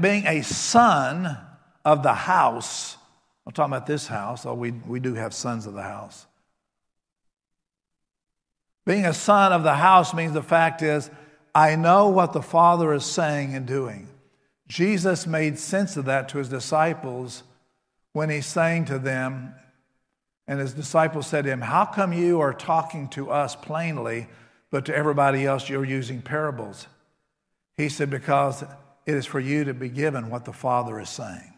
being a son of the house, I'm talking about this house, we, we do have sons of the house. Being a son of the house means the fact is, I know what the Father is saying and doing. Jesus made sense of that to his disciples when he's saying to them, and his disciples said to him, How come you are talking to us plainly, but to everybody else you're using parables? He said, Because it is for you to be given what the Father is saying.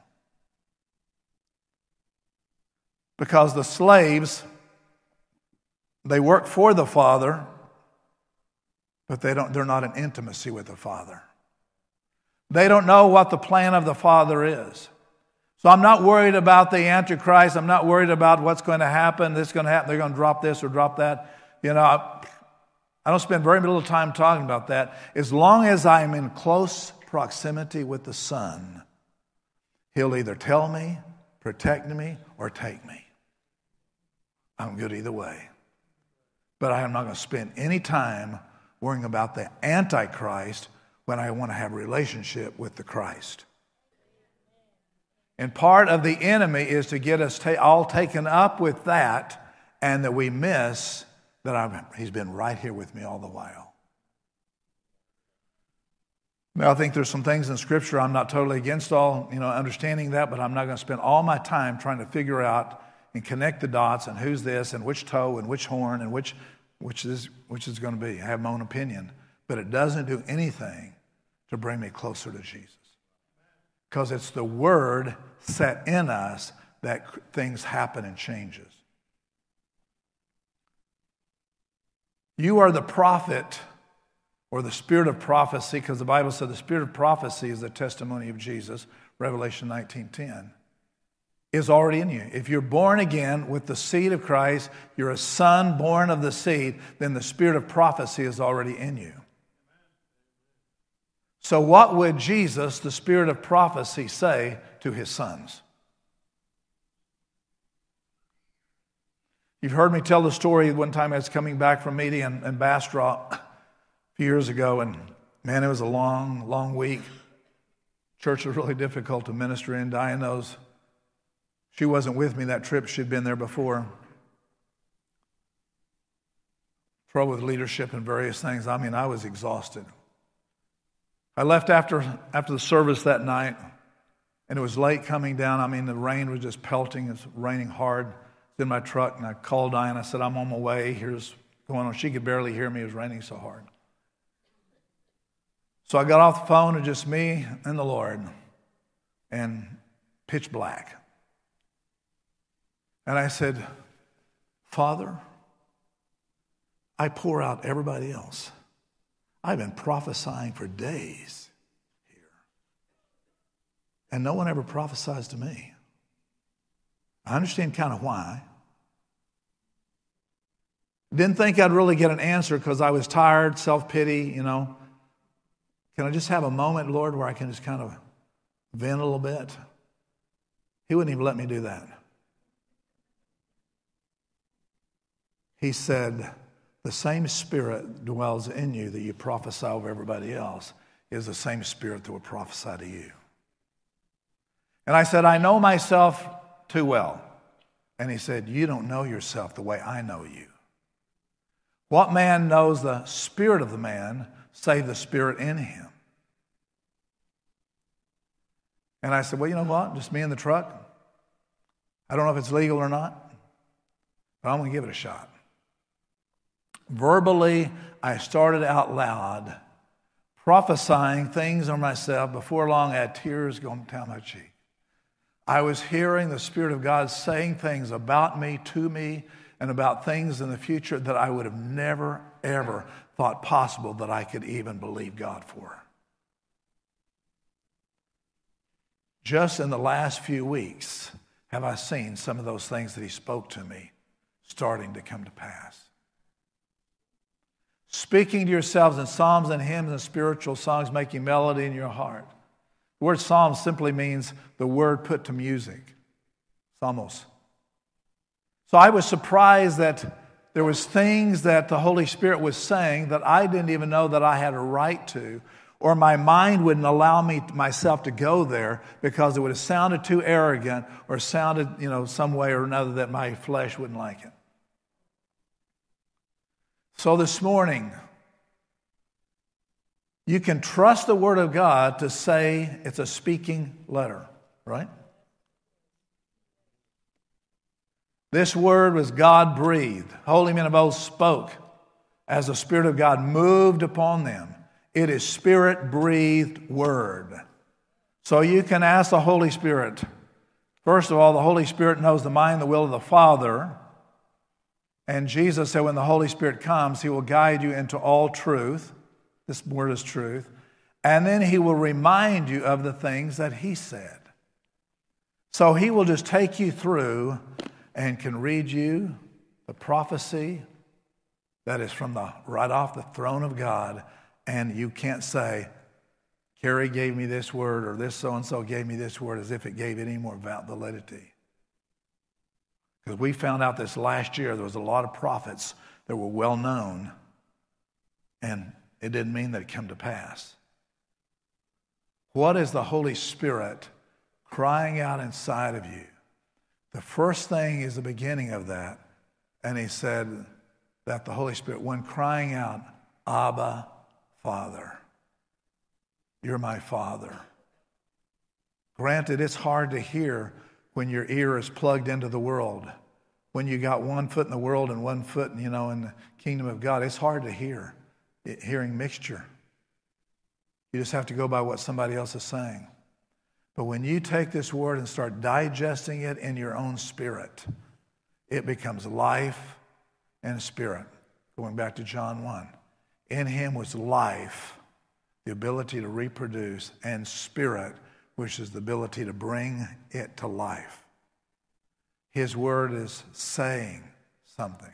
Because the slaves, they work for the Father, but they don't, they're not in intimacy with the Father. They don't know what the plan of the Father is. So I'm not worried about the Antichrist. I'm not worried about what's going to happen. This is going to happen. They're going to drop this or drop that. You know, I, I don't spend very little time talking about that. As long as I'm in close proximity with the Son, He'll either tell me, protect me, or take me. I'm good either way. But I am not going to spend any time worrying about the Antichrist when I want to have a relationship with the Christ. And part of the enemy is to get us ta- all taken up with that and that we miss that I'm, he's been right here with me all the while. Now, I think there's some things in Scripture I'm not totally against all, you know, understanding that, but I'm not going to spend all my time trying to figure out and connect the dots and who's this and which toe and which horn and which, which, is, which is going to be. I have my own opinion, but it doesn't do anything to bring me closer to Jesus. Because it's the Word set in us that things happen and changes. You are the prophet or the spirit of prophecy, because the Bible said the spirit of prophecy is the testimony of Jesus, Revelation 19:10, is already in you. If you're born again with the seed of Christ, you're a son born of the seed, then the spirit of prophecy is already in you. So, what would Jesus, the spirit of prophecy, say to his sons? You've heard me tell the story one time I was coming back from meeting in, in Bastrop a few years ago, and man, it was a long, long week. Church was really difficult to minister in. Knows she wasn't with me that trip, she'd been there before. Trouble with leadership and various things. I mean, I was exhausted. I left after, after the service that night, and it was late coming down. I mean, the rain was just pelting, it was raining hard. in my truck, and I called Diane. I said, I'm on my way. Here's going on. She could barely hear me. It was raining so hard. So I got off the phone, and just me and the Lord, and pitch black. And I said, Father, I pour out everybody else. I've been prophesying for days here. And no one ever prophesies to me. I understand kind of why. Didn't think I'd really get an answer because I was tired, self pity, you know. Can I just have a moment, Lord, where I can just kind of vent a little bit? He wouldn't even let me do that. He said, the same spirit dwells in you that you prophesy over everybody else is the same spirit that will prophesy to you. And I said, I know myself too well. And he said, You don't know yourself the way I know you. What man knows the spirit of the man, save the spirit in him? And I said, Well, you know what? Just me in the truck. I don't know if it's legal or not, but I'm going to give it a shot. Verbally, I started out loud, prophesying things on myself. Before long, I had tears going down my cheek. I was hearing the Spirit of God saying things about me, to me, and about things in the future that I would have never, ever thought possible that I could even believe God for. Just in the last few weeks have I seen some of those things that He spoke to me starting to come to pass speaking to yourselves in psalms and hymns and spiritual songs, making melody in your heart. The word psalm simply means the word put to music. Psalmos. So I was surprised that there was things that the Holy Spirit was saying that I didn't even know that I had a right to, or my mind wouldn't allow me myself to go there because it would have sounded too arrogant or sounded, you know, some way or another that my flesh wouldn't like it. So this morning, you can trust the Word of God to say it's a speaking letter, right? This word was God breathed. Holy men of old spoke as the Spirit of God moved upon them. It is Spirit breathed word. So you can ask the Holy Spirit First of all, the Holy Spirit knows the mind the will of the Father. And Jesus said, when the Holy Spirit comes, he will guide you into all truth. This word is truth. And then he will remind you of the things that he said. So he will just take you through and can read you the prophecy that is from the right off the throne of God. And you can't say, Carrie gave me this word or this so and so gave me this word as if it gave any more validity. Because we found out this last year there was a lot of prophets that were well known, and it didn't mean that it came to pass. What is the Holy Spirit crying out inside of you? The first thing is the beginning of that. And he said that the Holy Spirit, when crying out, Abba, Father. You're my Father. Granted, it's hard to hear when your ear is plugged into the world. When you got one foot in the world and one foot, you know, in the kingdom of God, it's hard to hear, eh, hearing mixture. You just have to go by what somebody else is saying. But when you take this word and start digesting it in your own spirit, it becomes life and spirit. Going back to John 1. In him was life the ability to reproduce, and spirit, which is the ability to bring it to life. His word is saying something.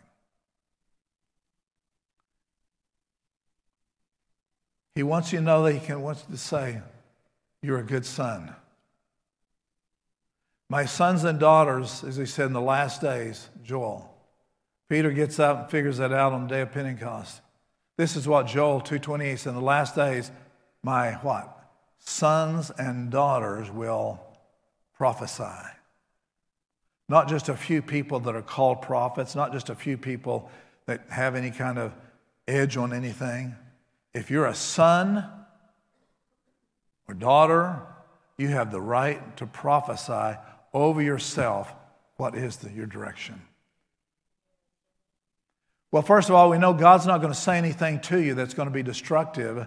He wants you to know that he can, wants you to say, You're a good son. My sons and daughters, as he said in the last days, Joel. Peter gets up and figures that out on the day of Pentecost. This is what Joel 228 said in the last days, my what? Sons and daughters will prophesy. Not just a few people that are called prophets, not just a few people that have any kind of edge on anything. If you're a son or daughter, you have the right to prophesy over yourself what is the, your direction. Well, first of all, we know God's not going to say anything to you that's going to be destructive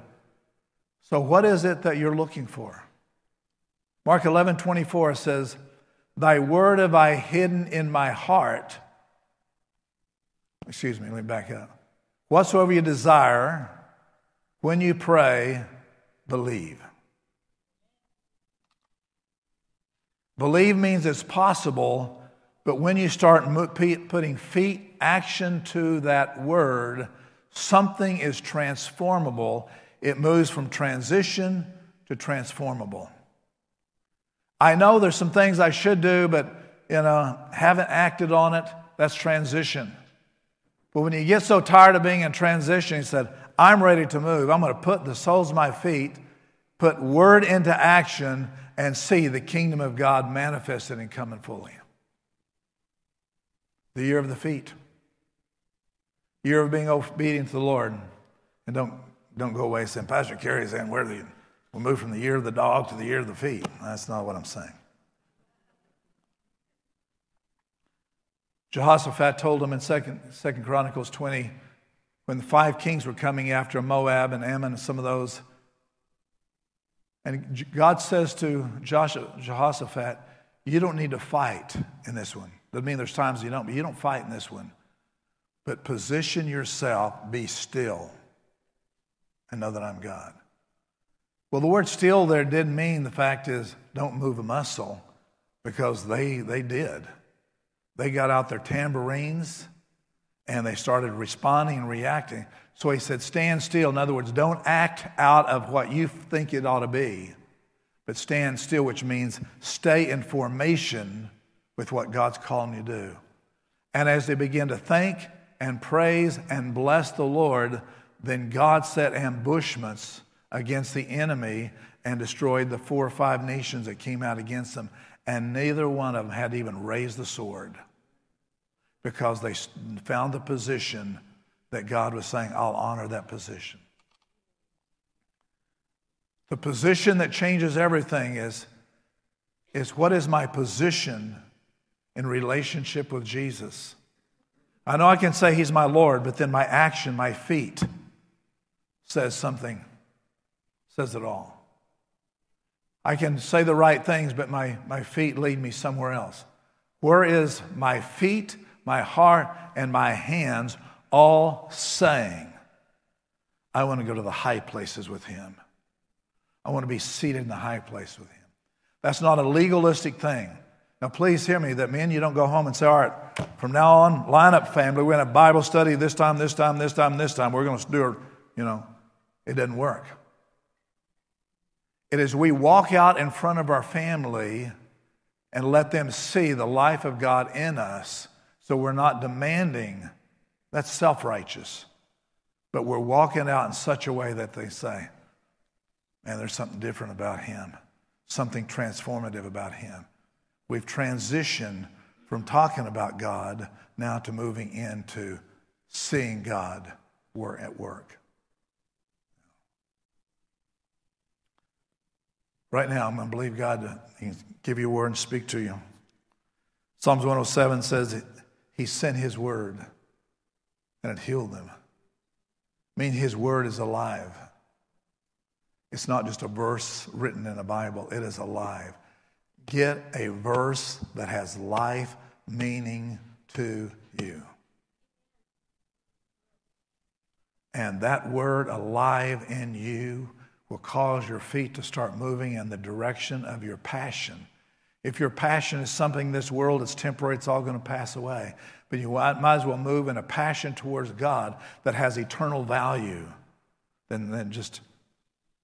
so, what is it that you're looking for? Mark 11 24 says, Thy word have I hidden in my heart. Excuse me, let me back up. Whatsoever you desire, when you pray, believe. Believe means it's possible, but when you start putting feet action to that word, something is transformable it moves from transition to transformable. I know there's some things I should do, but you know, haven't acted on it. That's transition. But when you get so tired of being in transition, he said, I'm ready to move. I'm going to put the soles of my feet, put word into action, and see the kingdom of God manifested and coming fully. The year of the feet. Year of being obedient to the Lord. And don't don't go away saying, Pastor Kerry's saying, where the, we move from the year of the dog to the year of the feet. That's not what I'm saying. Jehoshaphat told him in 2nd, Second Chronicles 20, when the five kings were coming after Moab and Ammon and some of those. And God says to Joshua, Jehoshaphat, You don't need to fight in this one. Doesn't mean there's times you don't, but you don't fight in this one. But position yourself, be still and know that I'm God. Well, the word still there didn't mean the fact is don't move a muscle because they, they did. They got out their tambourines and they started responding and reacting. So he said, stand still. In other words, don't act out of what you think it ought to be, but stand still, which means stay in formation with what God's calling you to do. And as they begin to thank and praise and bless the Lord, then God set ambushments against the enemy and destroyed the four or five nations that came out against them. And neither one of them had even raised the sword because they found the position that God was saying, I'll honor that position. The position that changes everything is, is what is my position in relationship with Jesus? I know I can say he's my Lord, but then my action, my feet, says something, says it all. I can say the right things, but my, my feet lead me somewhere else. Where is my feet, my heart, and my hands all saying, I want to go to the high places with him? I want to be seated in the high place with him. That's not a legalistic thing. Now, please hear me that men, you don't go home and say, all right, from now on, line up, family. We're going to Bible study this time, this time, this time, this time. We're going to do you know. It doesn't work. It is we walk out in front of our family and let them see the life of God in us so we're not demanding. That's self righteous. But we're walking out in such a way that they say, man, there's something different about him, something transformative about him. We've transitioned from talking about God now to moving into seeing God we're at work. Right now, I'm going to believe God to give you a word and speak to you. Psalms 107 says He sent His word and it healed them. I mean, His word is alive. It's not just a verse written in a Bible, it is alive. Get a verse that has life meaning to you. And that word alive in you will cause your feet to start moving in the direction of your passion. If your passion is something this world is temporary, it's all going to pass away. But you might as well move in a passion towards God that has eternal value than, than just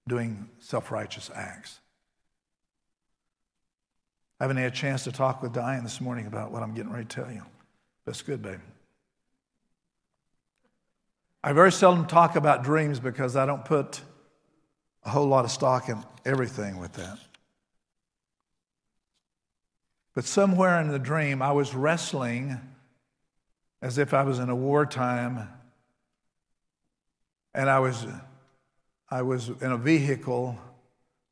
doing self righteous acts. I haven't had a chance to talk with Diane this morning about what I'm getting ready to tell you. That's good, babe. I very seldom talk about dreams because I don't put a whole lot of stock in everything with that. But somewhere in the dream, I was wrestling as if I was in a wartime and I was, I was in a vehicle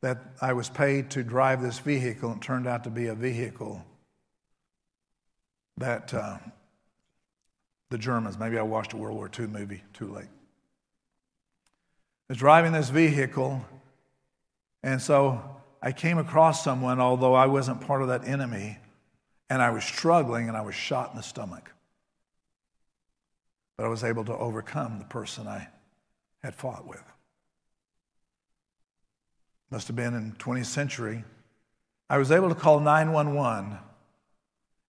that I was paid to drive this vehicle, and turned out to be a vehicle that uh, the Germans, maybe I watched a World War II movie too late. Was driving this vehicle, and so I came across someone, although I wasn't part of that enemy, and I was struggling and I was shot in the stomach. But I was able to overcome the person I had fought with must have been in 20th century, I was able to call 911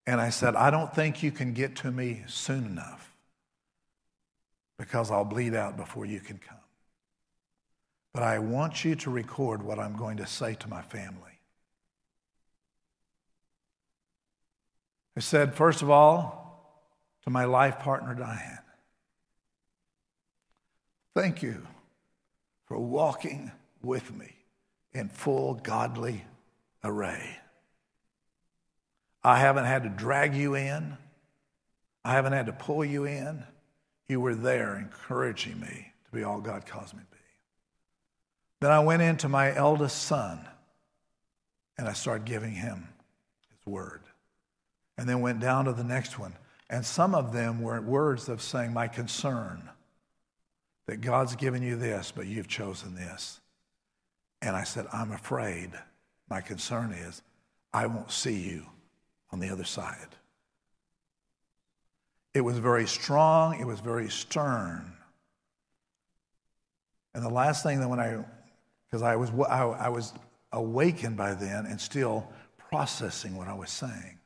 and I said, I don't think you can get to me soon enough because I'll bleed out before you can come. But I want you to record what I'm going to say to my family. I said, first of all, to my life partner, Diane, thank you for walking with me in full godly array. I haven't had to drag you in. I haven't had to pull you in. You were there encouraging me to be all God calls me. Then I went into my eldest son and I started giving him his word. And then went down to the next one. And some of them were words of saying, My concern that God's given you this, but you've chosen this. And I said, I'm afraid. My concern is I won't see you on the other side. It was very strong, it was very stern. And the last thing that when I, because I was, I, I was awakened by then and still processing what I was saying.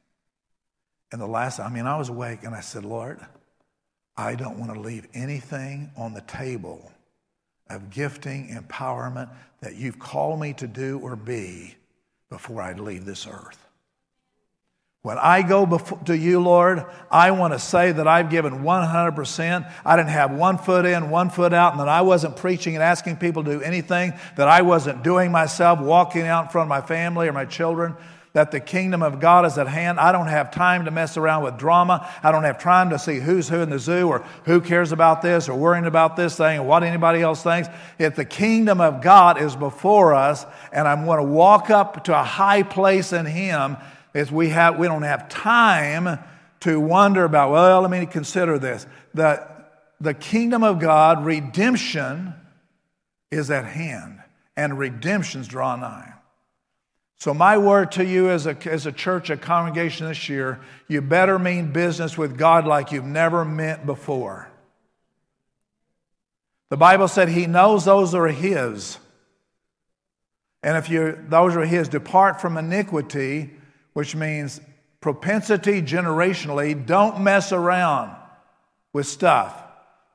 And the last, I mean, I was awake and I said, Lord, I don't want to leave anything on the table of gifting, empowerment that you've called me to do or be before I leave this earth. When I go before, to you, Lord, I want to say that I've given 100%. I didn't have one foot in, one foot out, and that I wasn't preaching and asking people to do anything that I wasn't doing myself, walking out in front of my family or my children that the kingdom of God is at hand. I don't have time to mess around with drama. I don't have time to see who's who in the zoo or who cares about this or worrying about this thing or what anybody else thinks. If the kingdom of God is before us and I'm going to walk up to a high place in Him, is we, have, we don't have time to wonder about, well, let me consider this. The, the kingdom of God, redemption is at hand, and redemption's draw nigh. So, my word to you as a, as a church, a congregation this year, you better mean business with God like you've never meant before. The Bible said He knows those are His. And if you, those are His, depart from iniquity, which means propensity generationally. Don't mess around with stuff.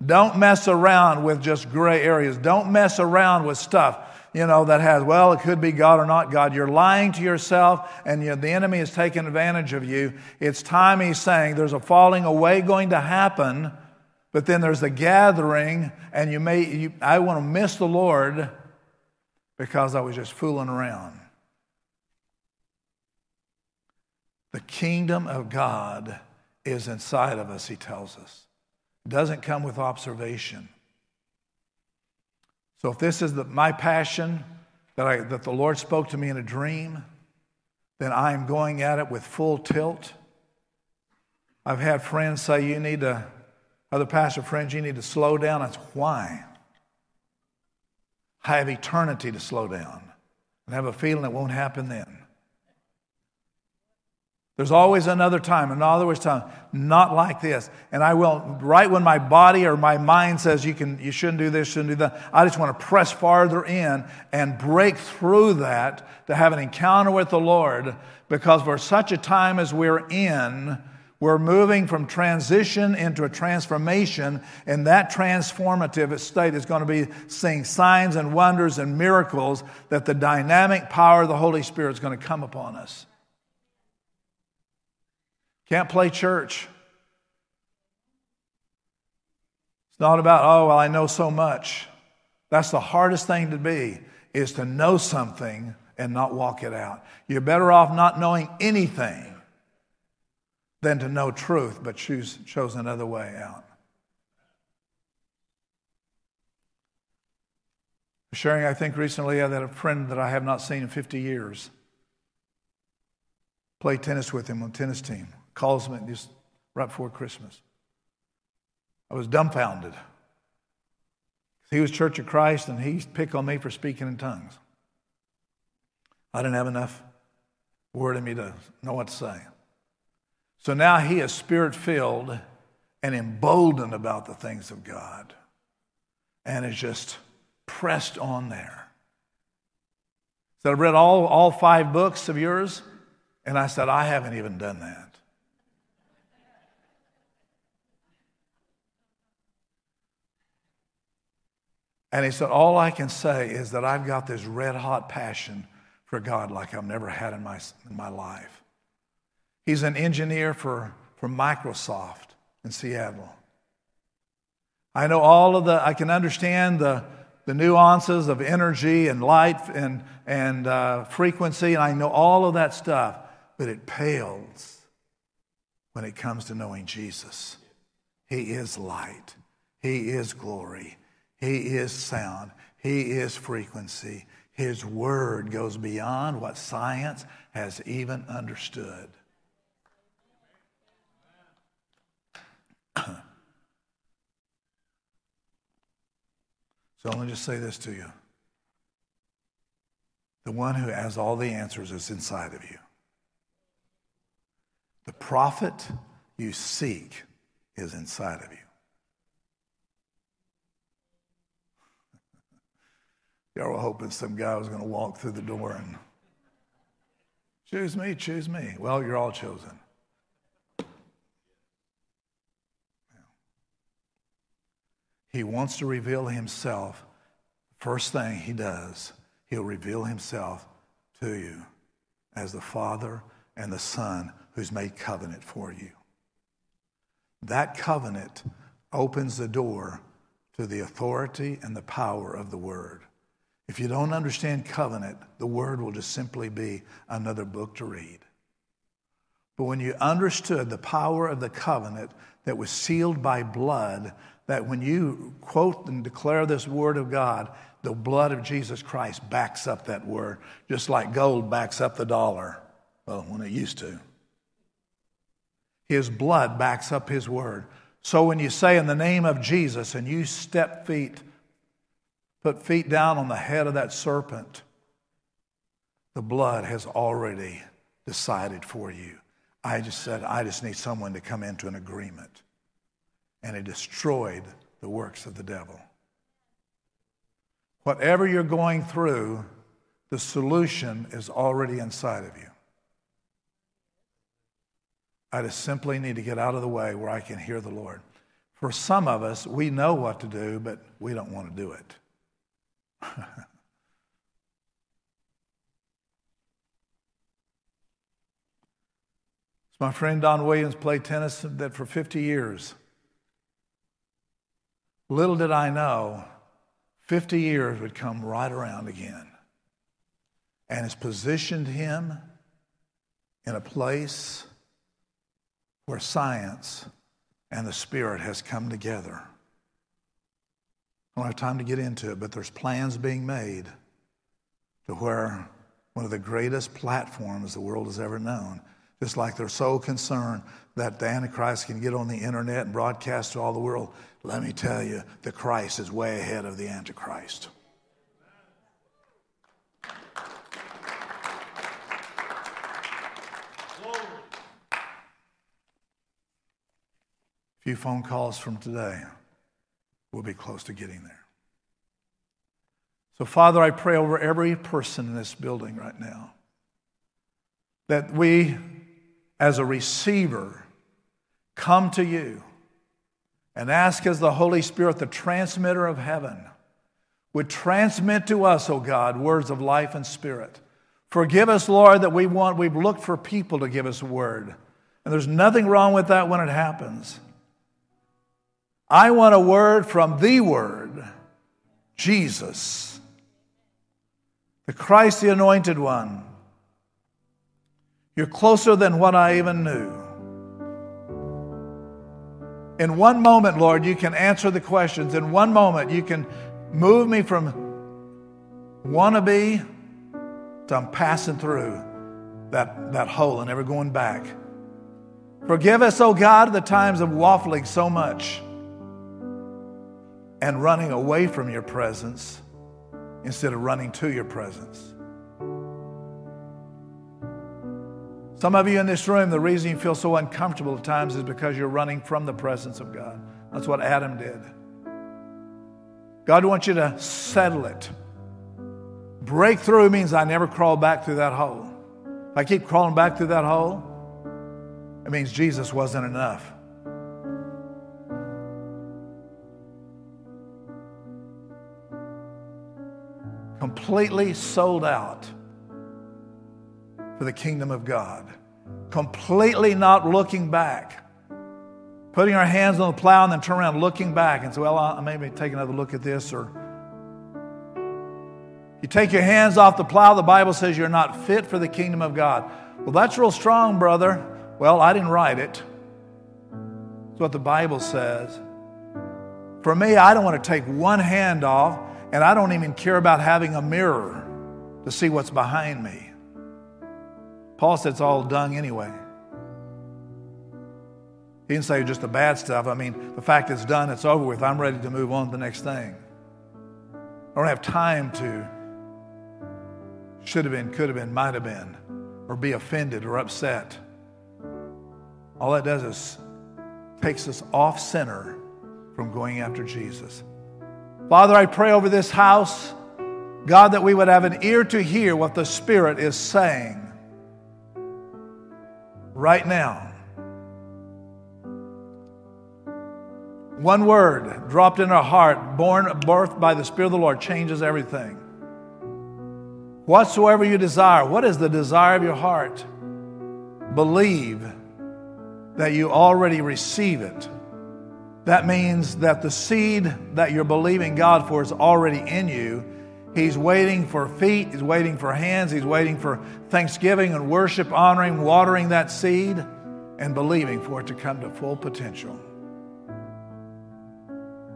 Don't mess around with just gray areas. Don't mess around with stuff you know, that has, well, it could be God or not God. You're lying to yourself, and you, the enemy is taking advantage of you. It's time he's saying there's a falling away going to happen, but then there's a gathering, and you may, you, I want to miss the Lord because I was just fooling around. The kingdom of God is inside of us, he tells us. It doesn't come with observation. So if this is the, my passion that, I, that the Lord spoke to me in a dream, then I am going at it with full tilt. I've had friends say, you need to, other pastor friends, you need to slow down. That's why. I have eternity to slow down and have a feeling it won't happen then. There's always another time, another time, not like this. And I will, right when my body or my mind says you, can, you shouldn't do this, shouldn't do that, I just want to press farther in and break through that to have an encounter with the Lord because for such a time as we're in, we're moving from transition into a transformation, and that transformative state is going to be seeing signs and wonders and miracles that the dynamic power of the Holy Spirit is going to come upon us. Can't play church. It's not about, oh, well, I know so much. That's the hardest thing to be, is to know something and not walk it out. You're better off not knowing anything than to know truth but choose chose another way out. Sharing, I think recently I had a friend that I have not seen in 50 years. Play tennis with him on tennis team calls me just right before Christmas. I was dumbfounded. He was Church of Christ and he picked on me for speaking in tongues. I didn't have enough word in me to know what to say. So now he is spirit filled and emboldened about the things of God and is just pressed on there. So I've read all, all five books of yours, and I said, I haven't even done that. And he said, All I can say is that I've got this red hot passion for God like I've never had in my, in my life. He's an engineer for, for Microsoft in Seattle. I know all of the, I can understand the, the nuances of energy and light and, and uh, frequency, and I know all of that stuff, but it pales when it comes to knowing Jesus. He is light, He is glory, he is sound. He is frequency. His word goes beyond what science has even understood. <clears throat> so let me just say this to you. The one who has all the answers is inside of you. The prophet you seek is inside of you. Y'all were hoping some guy was going to walk through the door and choose me, choose me. Well, you're all chosen. He wants to reveal himself. First thing he does, he'll reveal himself to you as the Father and the Son who's made covenant for you. That covenant opens the door to the authority and the power of the Word. If you don't understand covenant, the word will just simply be another book to read. But when you understood the power of the covenant that was sealed by blood, that when you quote and declare this word of God, the blood of Jesus Christ backs up that word, just like gold backs up the dollar. Well, when it used to. His blood backs up his word. So when you say in the name of Jesus and you step feet put feet down on the head of that serpent, the blood has already decided for you. I just said, I just need someone to come into an agreement. And it destroyed the works of the devil. Whatever you're going through, the solution is already inside of you. I just simply need to get out of the way where I can hear the Lord. For some of us, we know what to do, but we don't want to do it. My friend Don Williams played tennis that for 50 years. Little did I know, 50 years would come right around again. And it's positioned him in a place where science and the Spirit has come together. I don't have time to get into it, but there's plans being made to where one of the greatest platforms the world has ever known just like they're so concerned that the Antichrist can get on the internet and broadcast to all the world. Let me tell you, the Christ is way ahead of the Antichrist. A few phone calls from today, we'll be close to getting there. So, Father, I pray over every person in this building right now that we as a receiver come to you and ask as the Holy Spirit, the transmitter of heaven, would transmit to us, O oh God, words of life and spirit. Forgive us, Lord, that we want, we've looked for people to give us a word. And there's nothing wrong with that when it happens. I want a word from the Word, Jesus, the Christ, the Anointed One you're closer than what I even knew. In one moment, Lord, you can answer the questions. In one moment, you can move me from wannabe to I'm passing through that, that hole and never going back. Forgive us, oh God, the times of waffling so much and running away from your presence instead of running to your presence. Some of you in this room, the reason you feel so uncomfortable at times is because you're running from the presence of God. That's what Adam did. God wants you to settle it. Breakthrough means I never crawl back through that hole. If I keep crawling back through that hole, it means Jesus wasn't enough. Completely sold out for the kingdom of God. Completely not looking back. Putting our hands on the plow and then turn around looking back and say, well, I maybe take another look at this. Or you take your hands off the plow, the Bible says you're not fit for the kingdom of God. Well, that's real strong, brother. Well, I didn't write it. It's what the Bible says. For me, I don't want to take one hand off, and I don't even care about having a mirror to see what's behind me. Paul said it's all dung anyway. He didn't say just the bad stuff. I mean, the fact it's done, it's over with. I'm ready to move on to the next thing. I don't have time to should have been, could have been, might have been, or be offended or upset. All that does is takes us off center from going after Jesus. Father, I pray over this house, God, that we would have an ear to hear what the Spirit is saying right now. One word dropped in our heart, born, birthed by the Spirit of the Lord, changes everything. Whatsoever you desire, what is the desire of your heart? Believe that you already receive it. That means that the seed that you're believing God for is already in you He's waiting for feet, he's waiting for hands, he's waiting for thanksgiving and worship, honoring, watering that seed, and believing for it to come to full potential.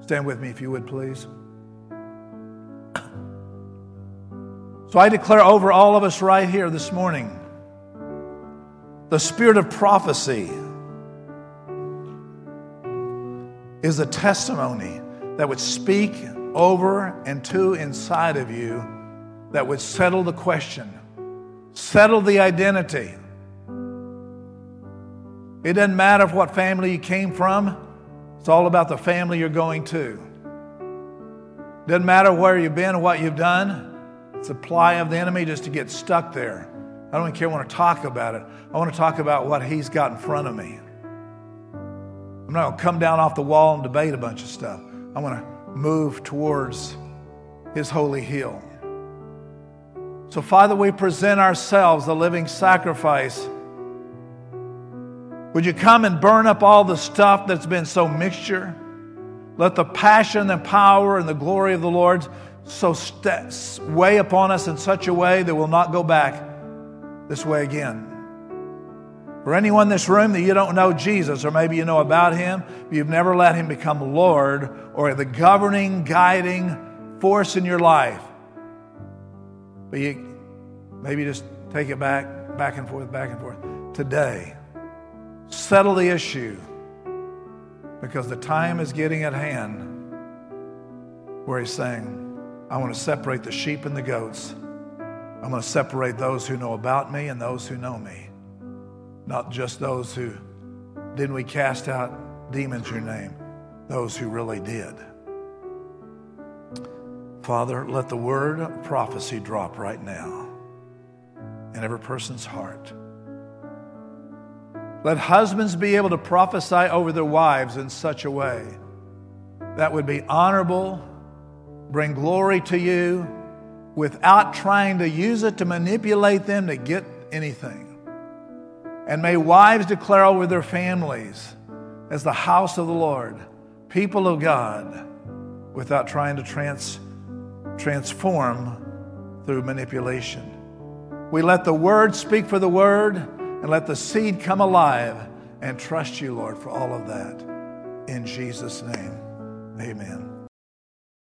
Stand with me if you would, please. <coughs> So I declare over all of us right here this morning the spirit of prophecy is a testimony that would speak over and to inside of you that would settle the question Settle the identity. It doesn't matter what family you came from, it's all about the family you're going to. Doesn't matter where you've been or what you've done. It's a ply of the enemy just to get stuck there. I don't even care want to talk about it. I want to talk about what he's got in front of me. I'm not going to come down off the wall and debate a bunch of stuff. I want to move towards his holy hill. So, Father, we present ourselves a living sacrifice. Would you come and burn up all the stuff that's been so mixture? Let the passion and power and the glory of the Lord so st- weigh upon us in such a way that we'll not go back this way again. For anyone in this room that you don't know Jesus, or maybe you know about him, but you've never let him become Lord or the governing, guiding force in your life, but you maybe just take it back, back and forth, back and forth. Today, settle the issue because the time is getting at hand where he's saying, I want to separate the sheep and the goats. I'm going to separate those who know about me and those who know me not just those who didn't we cast out demons your name, those who really did. Father, let the word of prophecy drop right now in every person's heart. Let husbands be able to prophesy over their wives in such a way that would be honorable, bring glory to you, without trying to use it to manipulate them to get anything. And may wives declare over their families as the house of the Lord, people of God, without trying to trans, transform through manipulation. We let the word speak for the word and let the seed come alive and trust you, Lord, for all of that. In Jesus' name, amen.